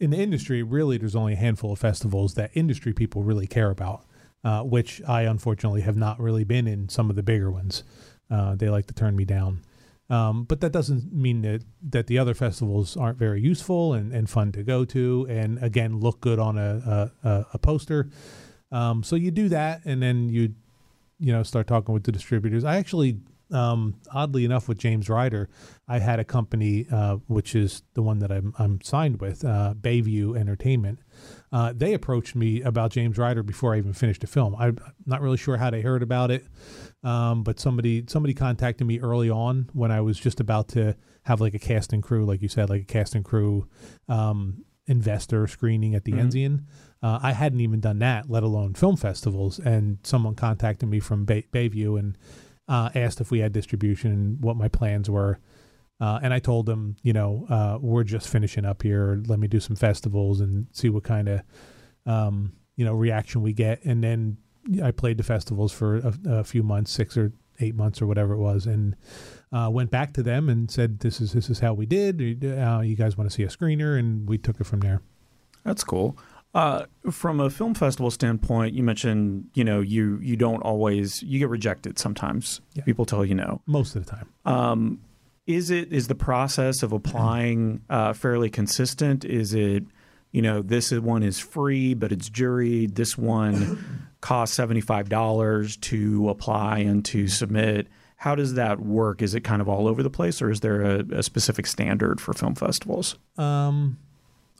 in the industry, really, there's only a handful of festivals that industry people really care about. Uh, which I unfortunately have not really been in some of the bigger ones. Uh, they like to turn me down. Um, but that doesn't mean that, that the other festivals aren't very useful and, and fun to go to, and again look good on a a, a, a poster. Um, so you do that, and then you you know start talking with the distributors. I actually, um, oddly enough, with James Ryder, I had a company uh, which is the one that I'm I'm signed with, uh, Bayview Entertainment. Uh, they approached me about James Ryder before I even finished the film. I'm not really sure how they heard about it, um, but somebody somebody contacted me early on when I was just about to have like a cast and crew, like you said, like a cast and crew um, investor screening at the Mhm. Enzian. Uh, I hadn't even done that, let alone film festivals. And someone contacted me from Bay- Bayview and uh, asked if we had distribution and what my plans were. Uh, and I told them, you know, uh, we're just finishing up here. Let me do some festivals and see what kind of, um, you know, reaction we get. And then I played the festivals for a, a few months, six or eight months or whatever it was, and uh, went back to them and said, "This is this is how we did. Uh, you guys want to see a screener?" And we took it from there. That's cool. Uh, from a film festival standpoint, you mentioned you know you you don't always you get rejected sometimes. Yeah. People tell you no. Most of the time, Um, is it is the process of applying uh, fairly consistent? Is it you know this one is free but it's juried. This one costs seventy five dollars to apply and to submit. How does that work? Is it kind of all over the place, or is there a, a specific standard for film festivals? um,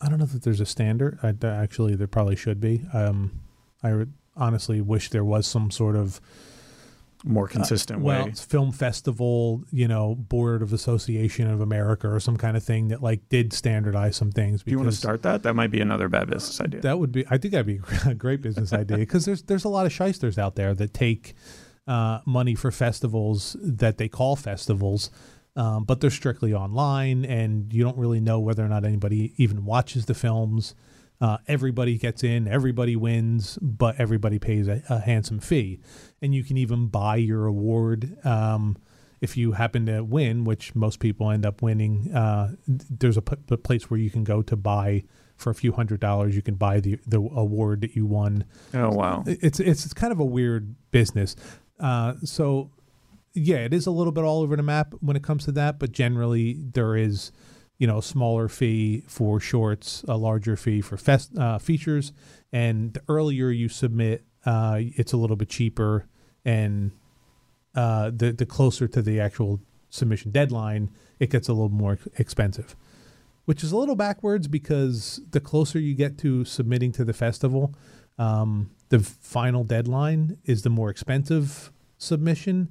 I don't know that there's a standard. I, actually, there probably should be. Um, I honestly wish there was some sort of More consistent well, way. it's film festival, you know, board of association of America or some kind of thing that like did standardize some things. Do you want to start that? That might be another bad business idea. That would be. I think that'd be a great business idea because there's there's a lot of shysters out there that take uh, money for festivals that they call festivals, um, but they're strictly online, and you don't really know whether or not anybody even watches the films. Uh, everybody gets in, everybody wins, but everybody pays a, a handsome fee, and you can even buy your award. Um, if you happen to win, which most people end up winning, uh, there's a, p- a place where you can go to buy for a few hundred dollars. You can buy the the award that you won. oh wow. It's it's it's kind of a weird business. Uh, so yeah, it is a little bit all over the map when it comes to that, but generally there is you know smaller fee for shorts, a larger fee for fest uh, features, and the earlier you submit, uh, it's a little bit cheaper, and uh, the the closer to the actual submission deadline, it gets a little more expensive, which is a little backwards because the closer you get to submitting to the festival, um, the final deadline is the more expensive submission,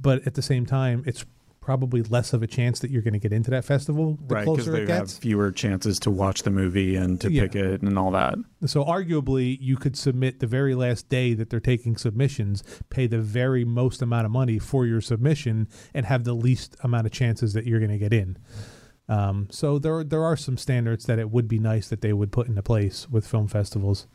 but at the same time, it's probably less of a chance that you're going to get into that festival the right, because closer they it have fewer chances to watch the movie and to Yeah. pick it and all that. So arguably, you could submit the very last day that they're taking submissions, pay the very most amount of money for your submission, and have the least amount of chances that you're going to get in. Um, so there there are some standards that it would be nice that they would put into place with film festivals.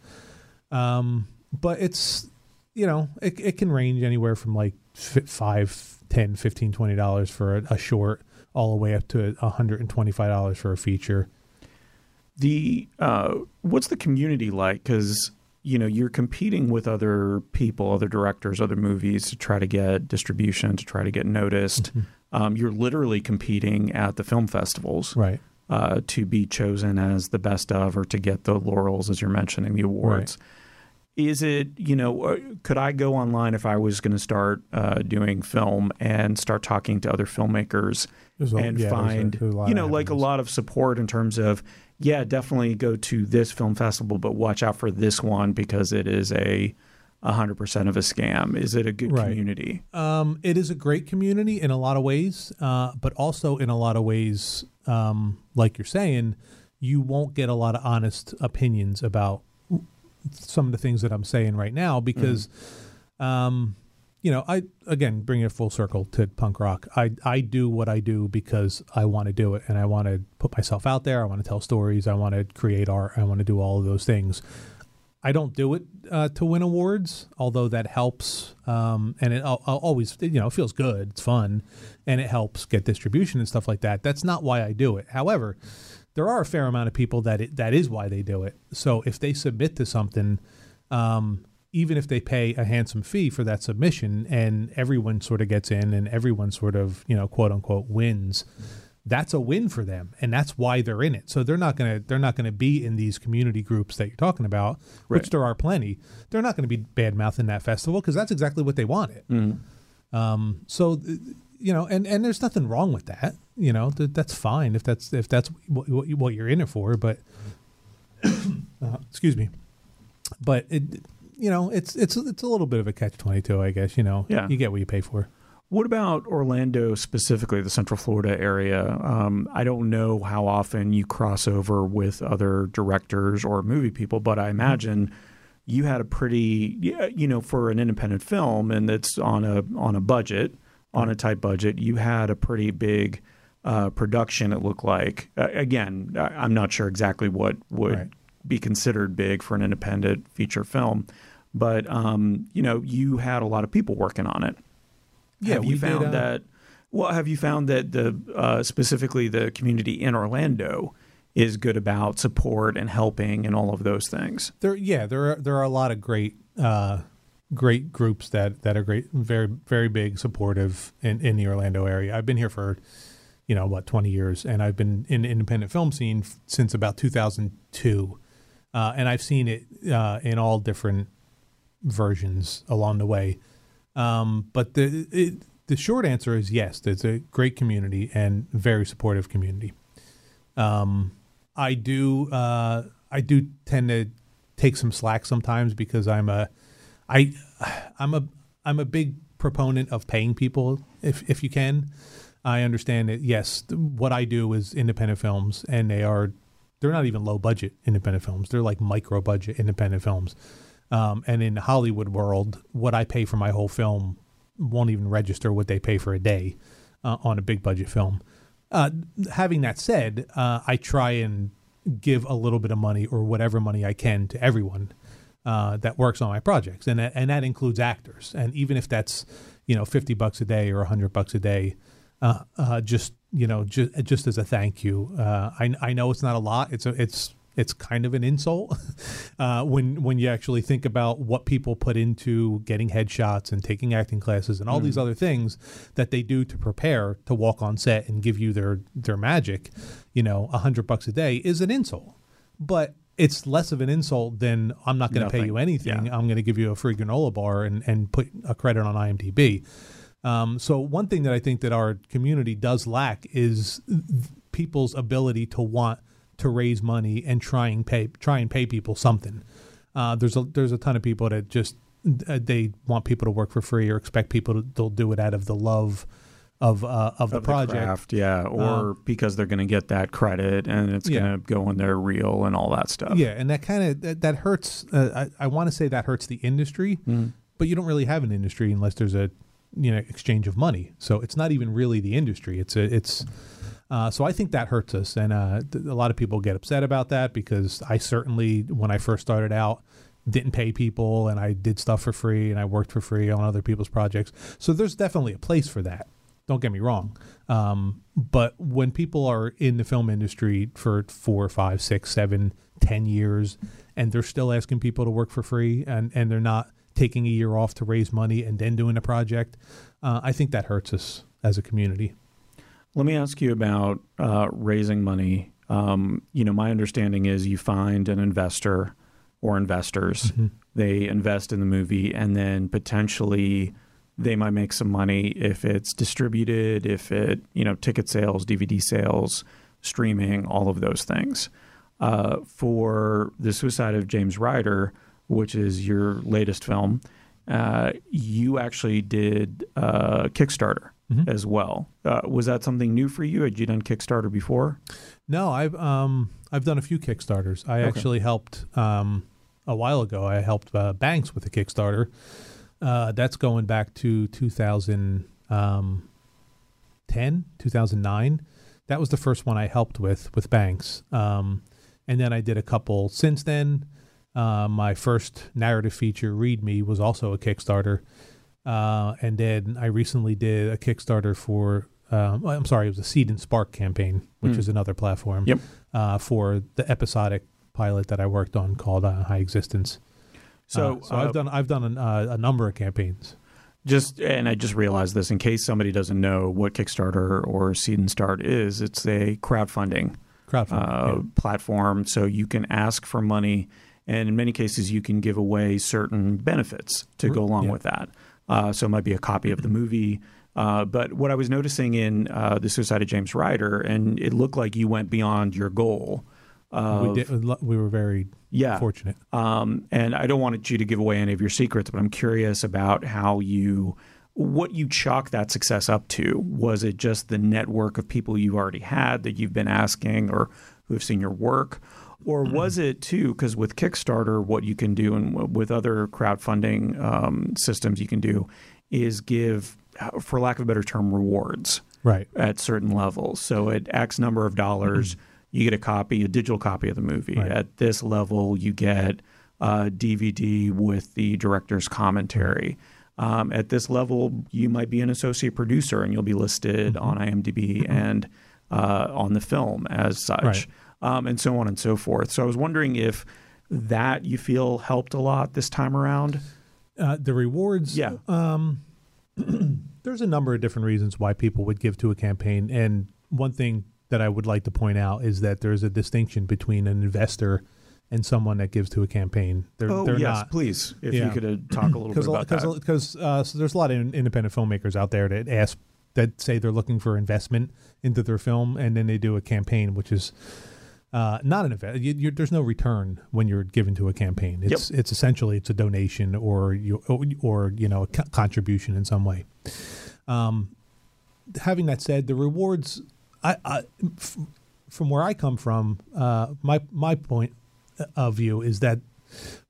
Um, but it's you know it it can range anywhere from like five, ten, fifteen, twenty dollars for a, a short, all the way up to hundred and twenty five dollars for a feature. The uh, what's the community like? Because you know you're competing with other people, other directors, other movies to try to get distribution, to try to get noticed. Mm-hmm. Um, you're literally competing at the film festivals Right. uh, to be chosen as the best of, or to get the laurels, as you're mentioning, the awards. Is it, you know, uh, could I go online if I was going to start uh, doing film and start talking to other filmmakers a- and yeah, there's a- find, there's a you know, like a lot of support in terms of, yeah, definitely go to this film festival, but watch out for this one because it is a 100% of a scam. Is it a good Right. community? Um, it is a great community in a lot of ways, uh, but also in a lot of ways, um, like you're saying, you won't get a lot of honest opinions about some of the things that I'm saying right now because, um, you know, I again bring it full circle to punk rock. I I do what I do because I want to do it and I want to put myself out there. I want to tell stories. I want to create art. I want to do all of those things. I don't do it uh, to win awards, although that helps. Um, and it I'll, I'll always, you know, it feels good. It's fun, and it helps get distribution and stuff like that. That's not why I do it. However, there are a fair amount of people that it, that is why they do it. So if they submit to something, um, even if they pay a handsome fee for that submission, and everyone sort of gets in, and everyone sort of, you know, quote unquote wins that's a win for them. And that's why they're in it. So they're not going to they're not going to be in these community groups that you're talking about which there are plenty. They're not going to be bad mouthing that festival because that's exactly what they wanted um so th- you know and and there's nothing wrong with that you know th- that's fine if that's if that's what, what, you- what you're in it for but uh, excuse me. But it you know it's it's it's a little bit of a catch 22 i guess you know. Yeah. you get what you pay for. What about Orlando specifically, the Central Florida area? Um, I don't know how often you cross over with other directors or movie people, but I imagine you had a pretty, you know, for an independent film and it's on a on a budget, on a tight budget, you had a pretty big uh, production. It looked like. Uh, again, I- I'm not sure exactly what would Right. be considered big for an independent feature film, but um, you know, you had a lot of people working on it Yeah, have we you did, found uh, that? Well, have you found that the uh, specifically the community in Orlando is good about support and helping and all of those things? There, yeah, there are there are a lot of great, uh, great groups that that are great, very very big, supportive in in the Orlando area. I've been here for, you know, what twenty years, and I've been in the independent film scene f- since about two thousand two, uh, and I've seen it uh, in all different versions along the way. Um, but the it, the short answer is yes. There's a great community and very supportive community. Um, I do uh, I do tend to take some slack sometimes because I'm a I I'm a I'm a big proponent of paying people if if you can. I understand that yes, what I do is independent films and they are they're not even low budget independent films. They're like micro budget independent films. Um, and in the Hollywood world, what I pay for my whole film won't even register what they pay for a day uh, on a big budget film. Uh, having that said, uh, I try and give a little bit of money or whatever money I can to everyone uh, that works on my projects, and that, and that includes actors. And even if that's you know fifty bucks a day or hundred bucks a day, uh, uh, just you know just just as a thank you. Uh, I I know it's not a lot. It's a it's it's kind of an insult uh, when when you actually think about what people put into getting headshots and taking acting classes and all these other things that they do to prepare to walk on set and give you their their magic. You know, a hundred bucks a day is an insult, but it's less of an insult than I'm not going to pay you anything. Yeah. I'm going to give you a free granola bar and and put a credit on IMDb. Um, so one thing that I think that our community does lack is people's ability to want to raise money and try and pay try and pay people something. Uh, there's a there's a ton of people that just uh, they want people to work for free or expect people to they'll do it out of the love of uh, of the Of project. craft, yeah, or because they're going to get that credit and it's Yeah. going to go in their reel and all that stuff. Yeah, and that kind of that, that hurts. Uh, I, I want to say that hurts the industry, but you don't really have an industry unless there's a you know exchange of money. So it's not even really the industry. It's a it's. Uh, so I think that hurts us, and uh, th- a lot of people get upset about that because I certainly, when I first started out, didn't pay people, and I did stuff for free, and I worked for free on other people's projects. So there's definitely a place for that. Don't get me wrong. Um, but when people are in the film industry for four, five, six, seven, ten years, and they're still asking people to work for free, and and they're not taking a year off to raise money and then doing a project, uh, I think that hurts us as a community. Let me ask you about uh, raising money. Um, you know, my understanding is you find an investor or investors, Mm-hmm. they invest in the movie, and then potentially they might make some money if it's distributed, if it, you know, ticket sales, DVD sales, streaming, all of those things. Uh, for the suicide of James Ryder, which is your latest film, uh, you actually did uh, Kickstarter Mhm. as well. Uh, was that something new for you? Had you done Kickstarter before? No, I've um I've done a few Kickstarters. I Okay. actually helped um a while ago. I helped uh, Banks with a Kickstarter. Uh, that's going back to 2010, um, 2009. That was the first one I helped with with Banks. Um, and then I did a couple since then. Uh, my first narrative feature, Read Me, was also a Kickstarter. Uh, and then I recently did a Kickstarter for, um, I'm sorry, it was a Seed and Spark campaign, which Hmm. is another platform Yep. uh, for the episodic pilot that I worked on called uh, High Existence. So, Uh, so uh, I've done I've done an, uh, a number of campaigns. Just and I just realized this in case somebody doesn't know what Kickstarter or Seed and Spark is. It's a crowdfunding Crowdfunding. uh, platform, so you can ask for money, and in many cases, you can give away certain benefits to go along Yeah. with that. Uh, so it might be a copy of the movie. Uh, but what I was noticing in uh, the Suicide of James Ryder, and it looked like you went beyond your goal. Of, we did. We were very yeah, fortunate. um, and I don't want you to give away any of your secrets, but I'm curious about how you, what you chalk that success up to. Was it just the network of people you already had that you've been asking or who have seen your work? Or was it too, because with Kickstarter, what you can do and with other crowdfunding um, systems you can do is give, uh, for lack of a better term, rewards Right. at certain levels. So at X number of dollars, you get a copy, a digital copy of the movie. Right. At this level, you get a DVD with the director's commentary. Um, at this level, you might be an associate producer and you'll be listed on IMDb and uh, on the film as such, Right. Um, and so on and so forth. So I was wondering if that you feel helped a lot this time around. Uh, the rewards. Yeah. Um, there's a number of different reasons why people would give to a campaign, and one thing that I would like to point out is that there's a distinction between an investor and someone that gives to a campaign. They're, oh they're yes, not. please, if you could uh, talk a little bit about that. because uh, so there's a lot of in- independent filmmakers out there that ask that say they're looking for investment into their film, and then they do a campaign, which is uh, not an event. You, there's no return when you're given to a campaign. It's it's essentially it's a donation or you or you know a co- contribution in some way. Um, having that said, the rewards, I, I f- from where I come from, uh, my my point of view is that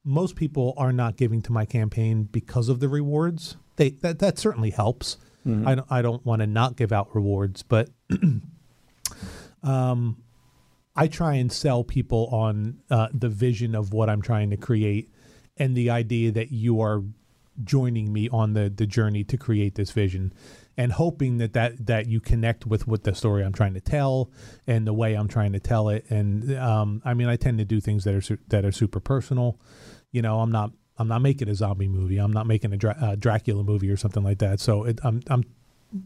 most people are not giving to my campaign because of the rewards. They that that certainly helps. Mm-hmm. I don't I don't want to not give out rewards, but um, I try and sell people on uh, the vision of what I'm trying to create and the idea that you are joining me on the the journey to create this vision and hoping that that that you connect with what the story I'm trying to tell and the way I'm trying to tell it. And um I mean I tend to do things that are su- that are super personal. You know I'm not I'm not making a zombie movie. I'm not making a Dra- uh, Dracula movie or something like that. So it, I'm I'm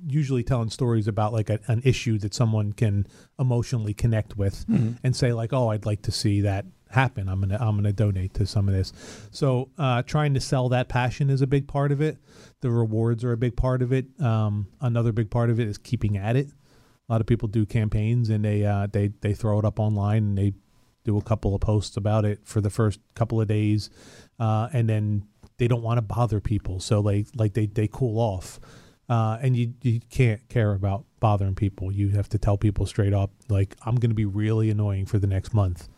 usually telling stories about like a, an issue that someone can emotionally connect with and say like oh I'd like to see that happen. I'm gonna I'm gonna donate to some of this. So uh, trying to sell that passion is a big part of it. The rewards are a big part of it. Um, another big part of it is keeping at it. A lot of people do campaigns and they uh, they they throw it up online and they do a couple of posts about it for the first couple of days uh, and then they don't want to bother people. So they like they they cool off uh, and you you can't care about bothering people. You have to tell people straight up, like I'm going to be really annoying for the next month.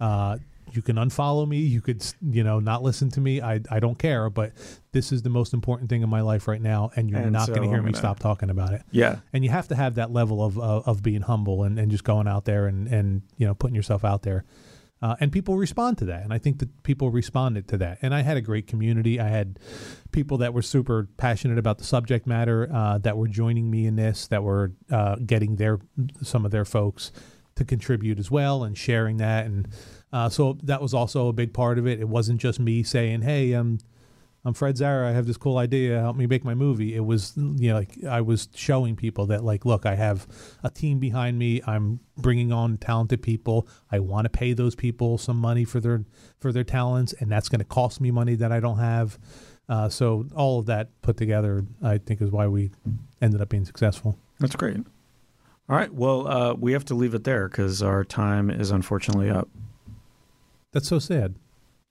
Uh, you can unfollow me. You could you know not listen to me. I I don't care. But this is the most important thing in my life right now, and you're And not so going to hear I'm me stop talking about it. Yeah. And you have to have that level of of, of being humble and, and just going out there and and you know putting yourself out there. Uh, and people respond to that, and I think that people responded to that. And I had a great community. I had people that were super passionate about the subject matter uh, that were joining me in this, that were uh, getting their some of their folks to contribute as well, and sharing that. And uh, so that was also a big part of it. It wasn't just me saying, "Hey, um, I'm Fred Zara. I have this cool idea. Help me make my movie. It was, you know, like I was showing people that, like, look, I have a team behind me. I'm bringing on talented people. I want to pay those people some money for their for their talents, and that's going to cost me money that I don't have. Uh, so all of that put together, I think, is why we ended up being successful. That's great. All right. Well, uh, we have to leave it there because our time is unfortunately up. That's so sad.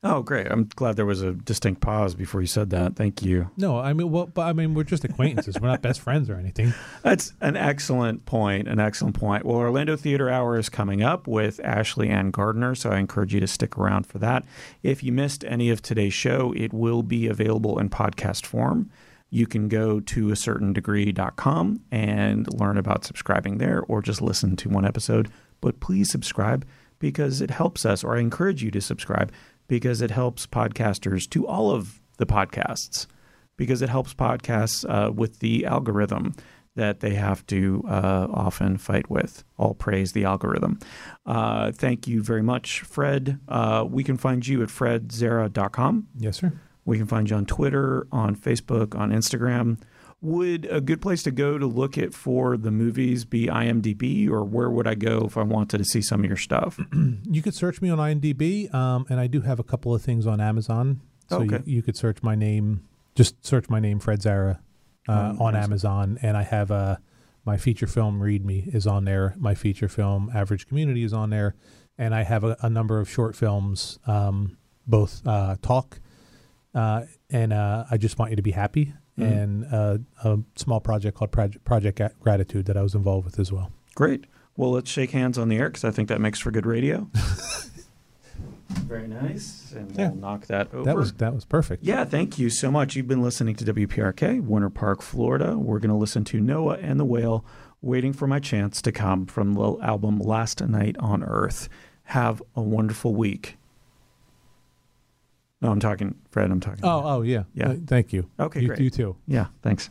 Oh, great! I'm glad there was a distinct pause before you said that. Thank you. No, I mean, well, but I mean, we're just acquaintances. we're not best friends or anything. That's an excellent point. An excellent point. Well, Orlando Theater Hour is coming up with Ashleigh Ann Gardner, so I encourage you to stick around for that. If you missed any of today's show, it will be available in podcast form. You can go to a certain degree.com and learn about subscribing there or just listen to one episode. But please subscribe because it helps us, or I encourage you to subscribe because it helps podcasters to all of the podcasts because it helps podcasts uh, with the algorithm that they have to uh, often fight with. All praise the algorithm. Uh, thank you very much, Fred. Uh, we can find you at fredzara.com. Yes, sir. We can find you on Twitter, on Facebook, on Instagram. Would a good place to go to look at for the movies be IMDb, or where would I go if I wanted to see some of your stuff? You could search me on IMDb, um, and I do have a couple of things on Amazon. So Okay. you, you could search my name, just search my name, Fred Zara, uh, On on Amazon. Amazon, and I have uh, my feature film Read Me is on there. My feature film Average Community is on there, and I have a, a number of short films, um, both uh, talk uh, and uh, I just want you to be happy, Mhm. and uh, a small project called Project, Project Gratitude that I was involved with as well. Great. Well, let's shake hands on the air because I think that makes for good radio. Very nice. And Yeah. we'll knock that over. That was that was perfect. Yeah, thank you so much. You've been listening to WPRK, Winter Park, Florida. We're going to listen to Noah and the Whale, Waiting for My Chance to Come from the album Last Night on Earth. Have a wonderful week. No, I'm talking, Fred, I'm talking. Oh, oh yeah, Yeah. Uh, thank you. Okay, you, great. You too. Yeah, thanks.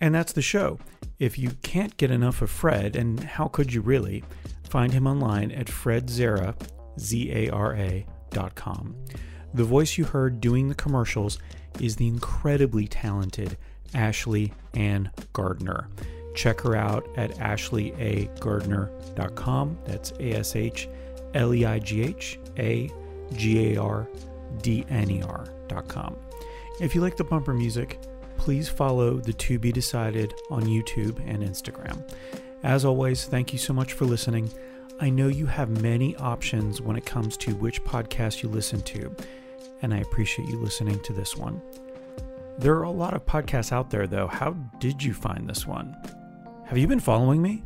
And that's the show. If you can't get enough of Fred, and how could you really, find him online at fredzara, Z-A-R-A, dot com. The voice you heard doing the commercials is the incredibly talented Ashleigh Ann Gardner. Check her out at ashleighaGardner.com. That's A S H L E I G H A G A R D N E R.com. If you like the bumper music, please follow the To Be Decided on YouTube and Instagram. As always, thank you so much for listening. I know you have many options when it comes to which podcast you listen to, and I appreciate you listening to this one. There are a lot of podcasts out there, though. How did you find this one? Have you been following me?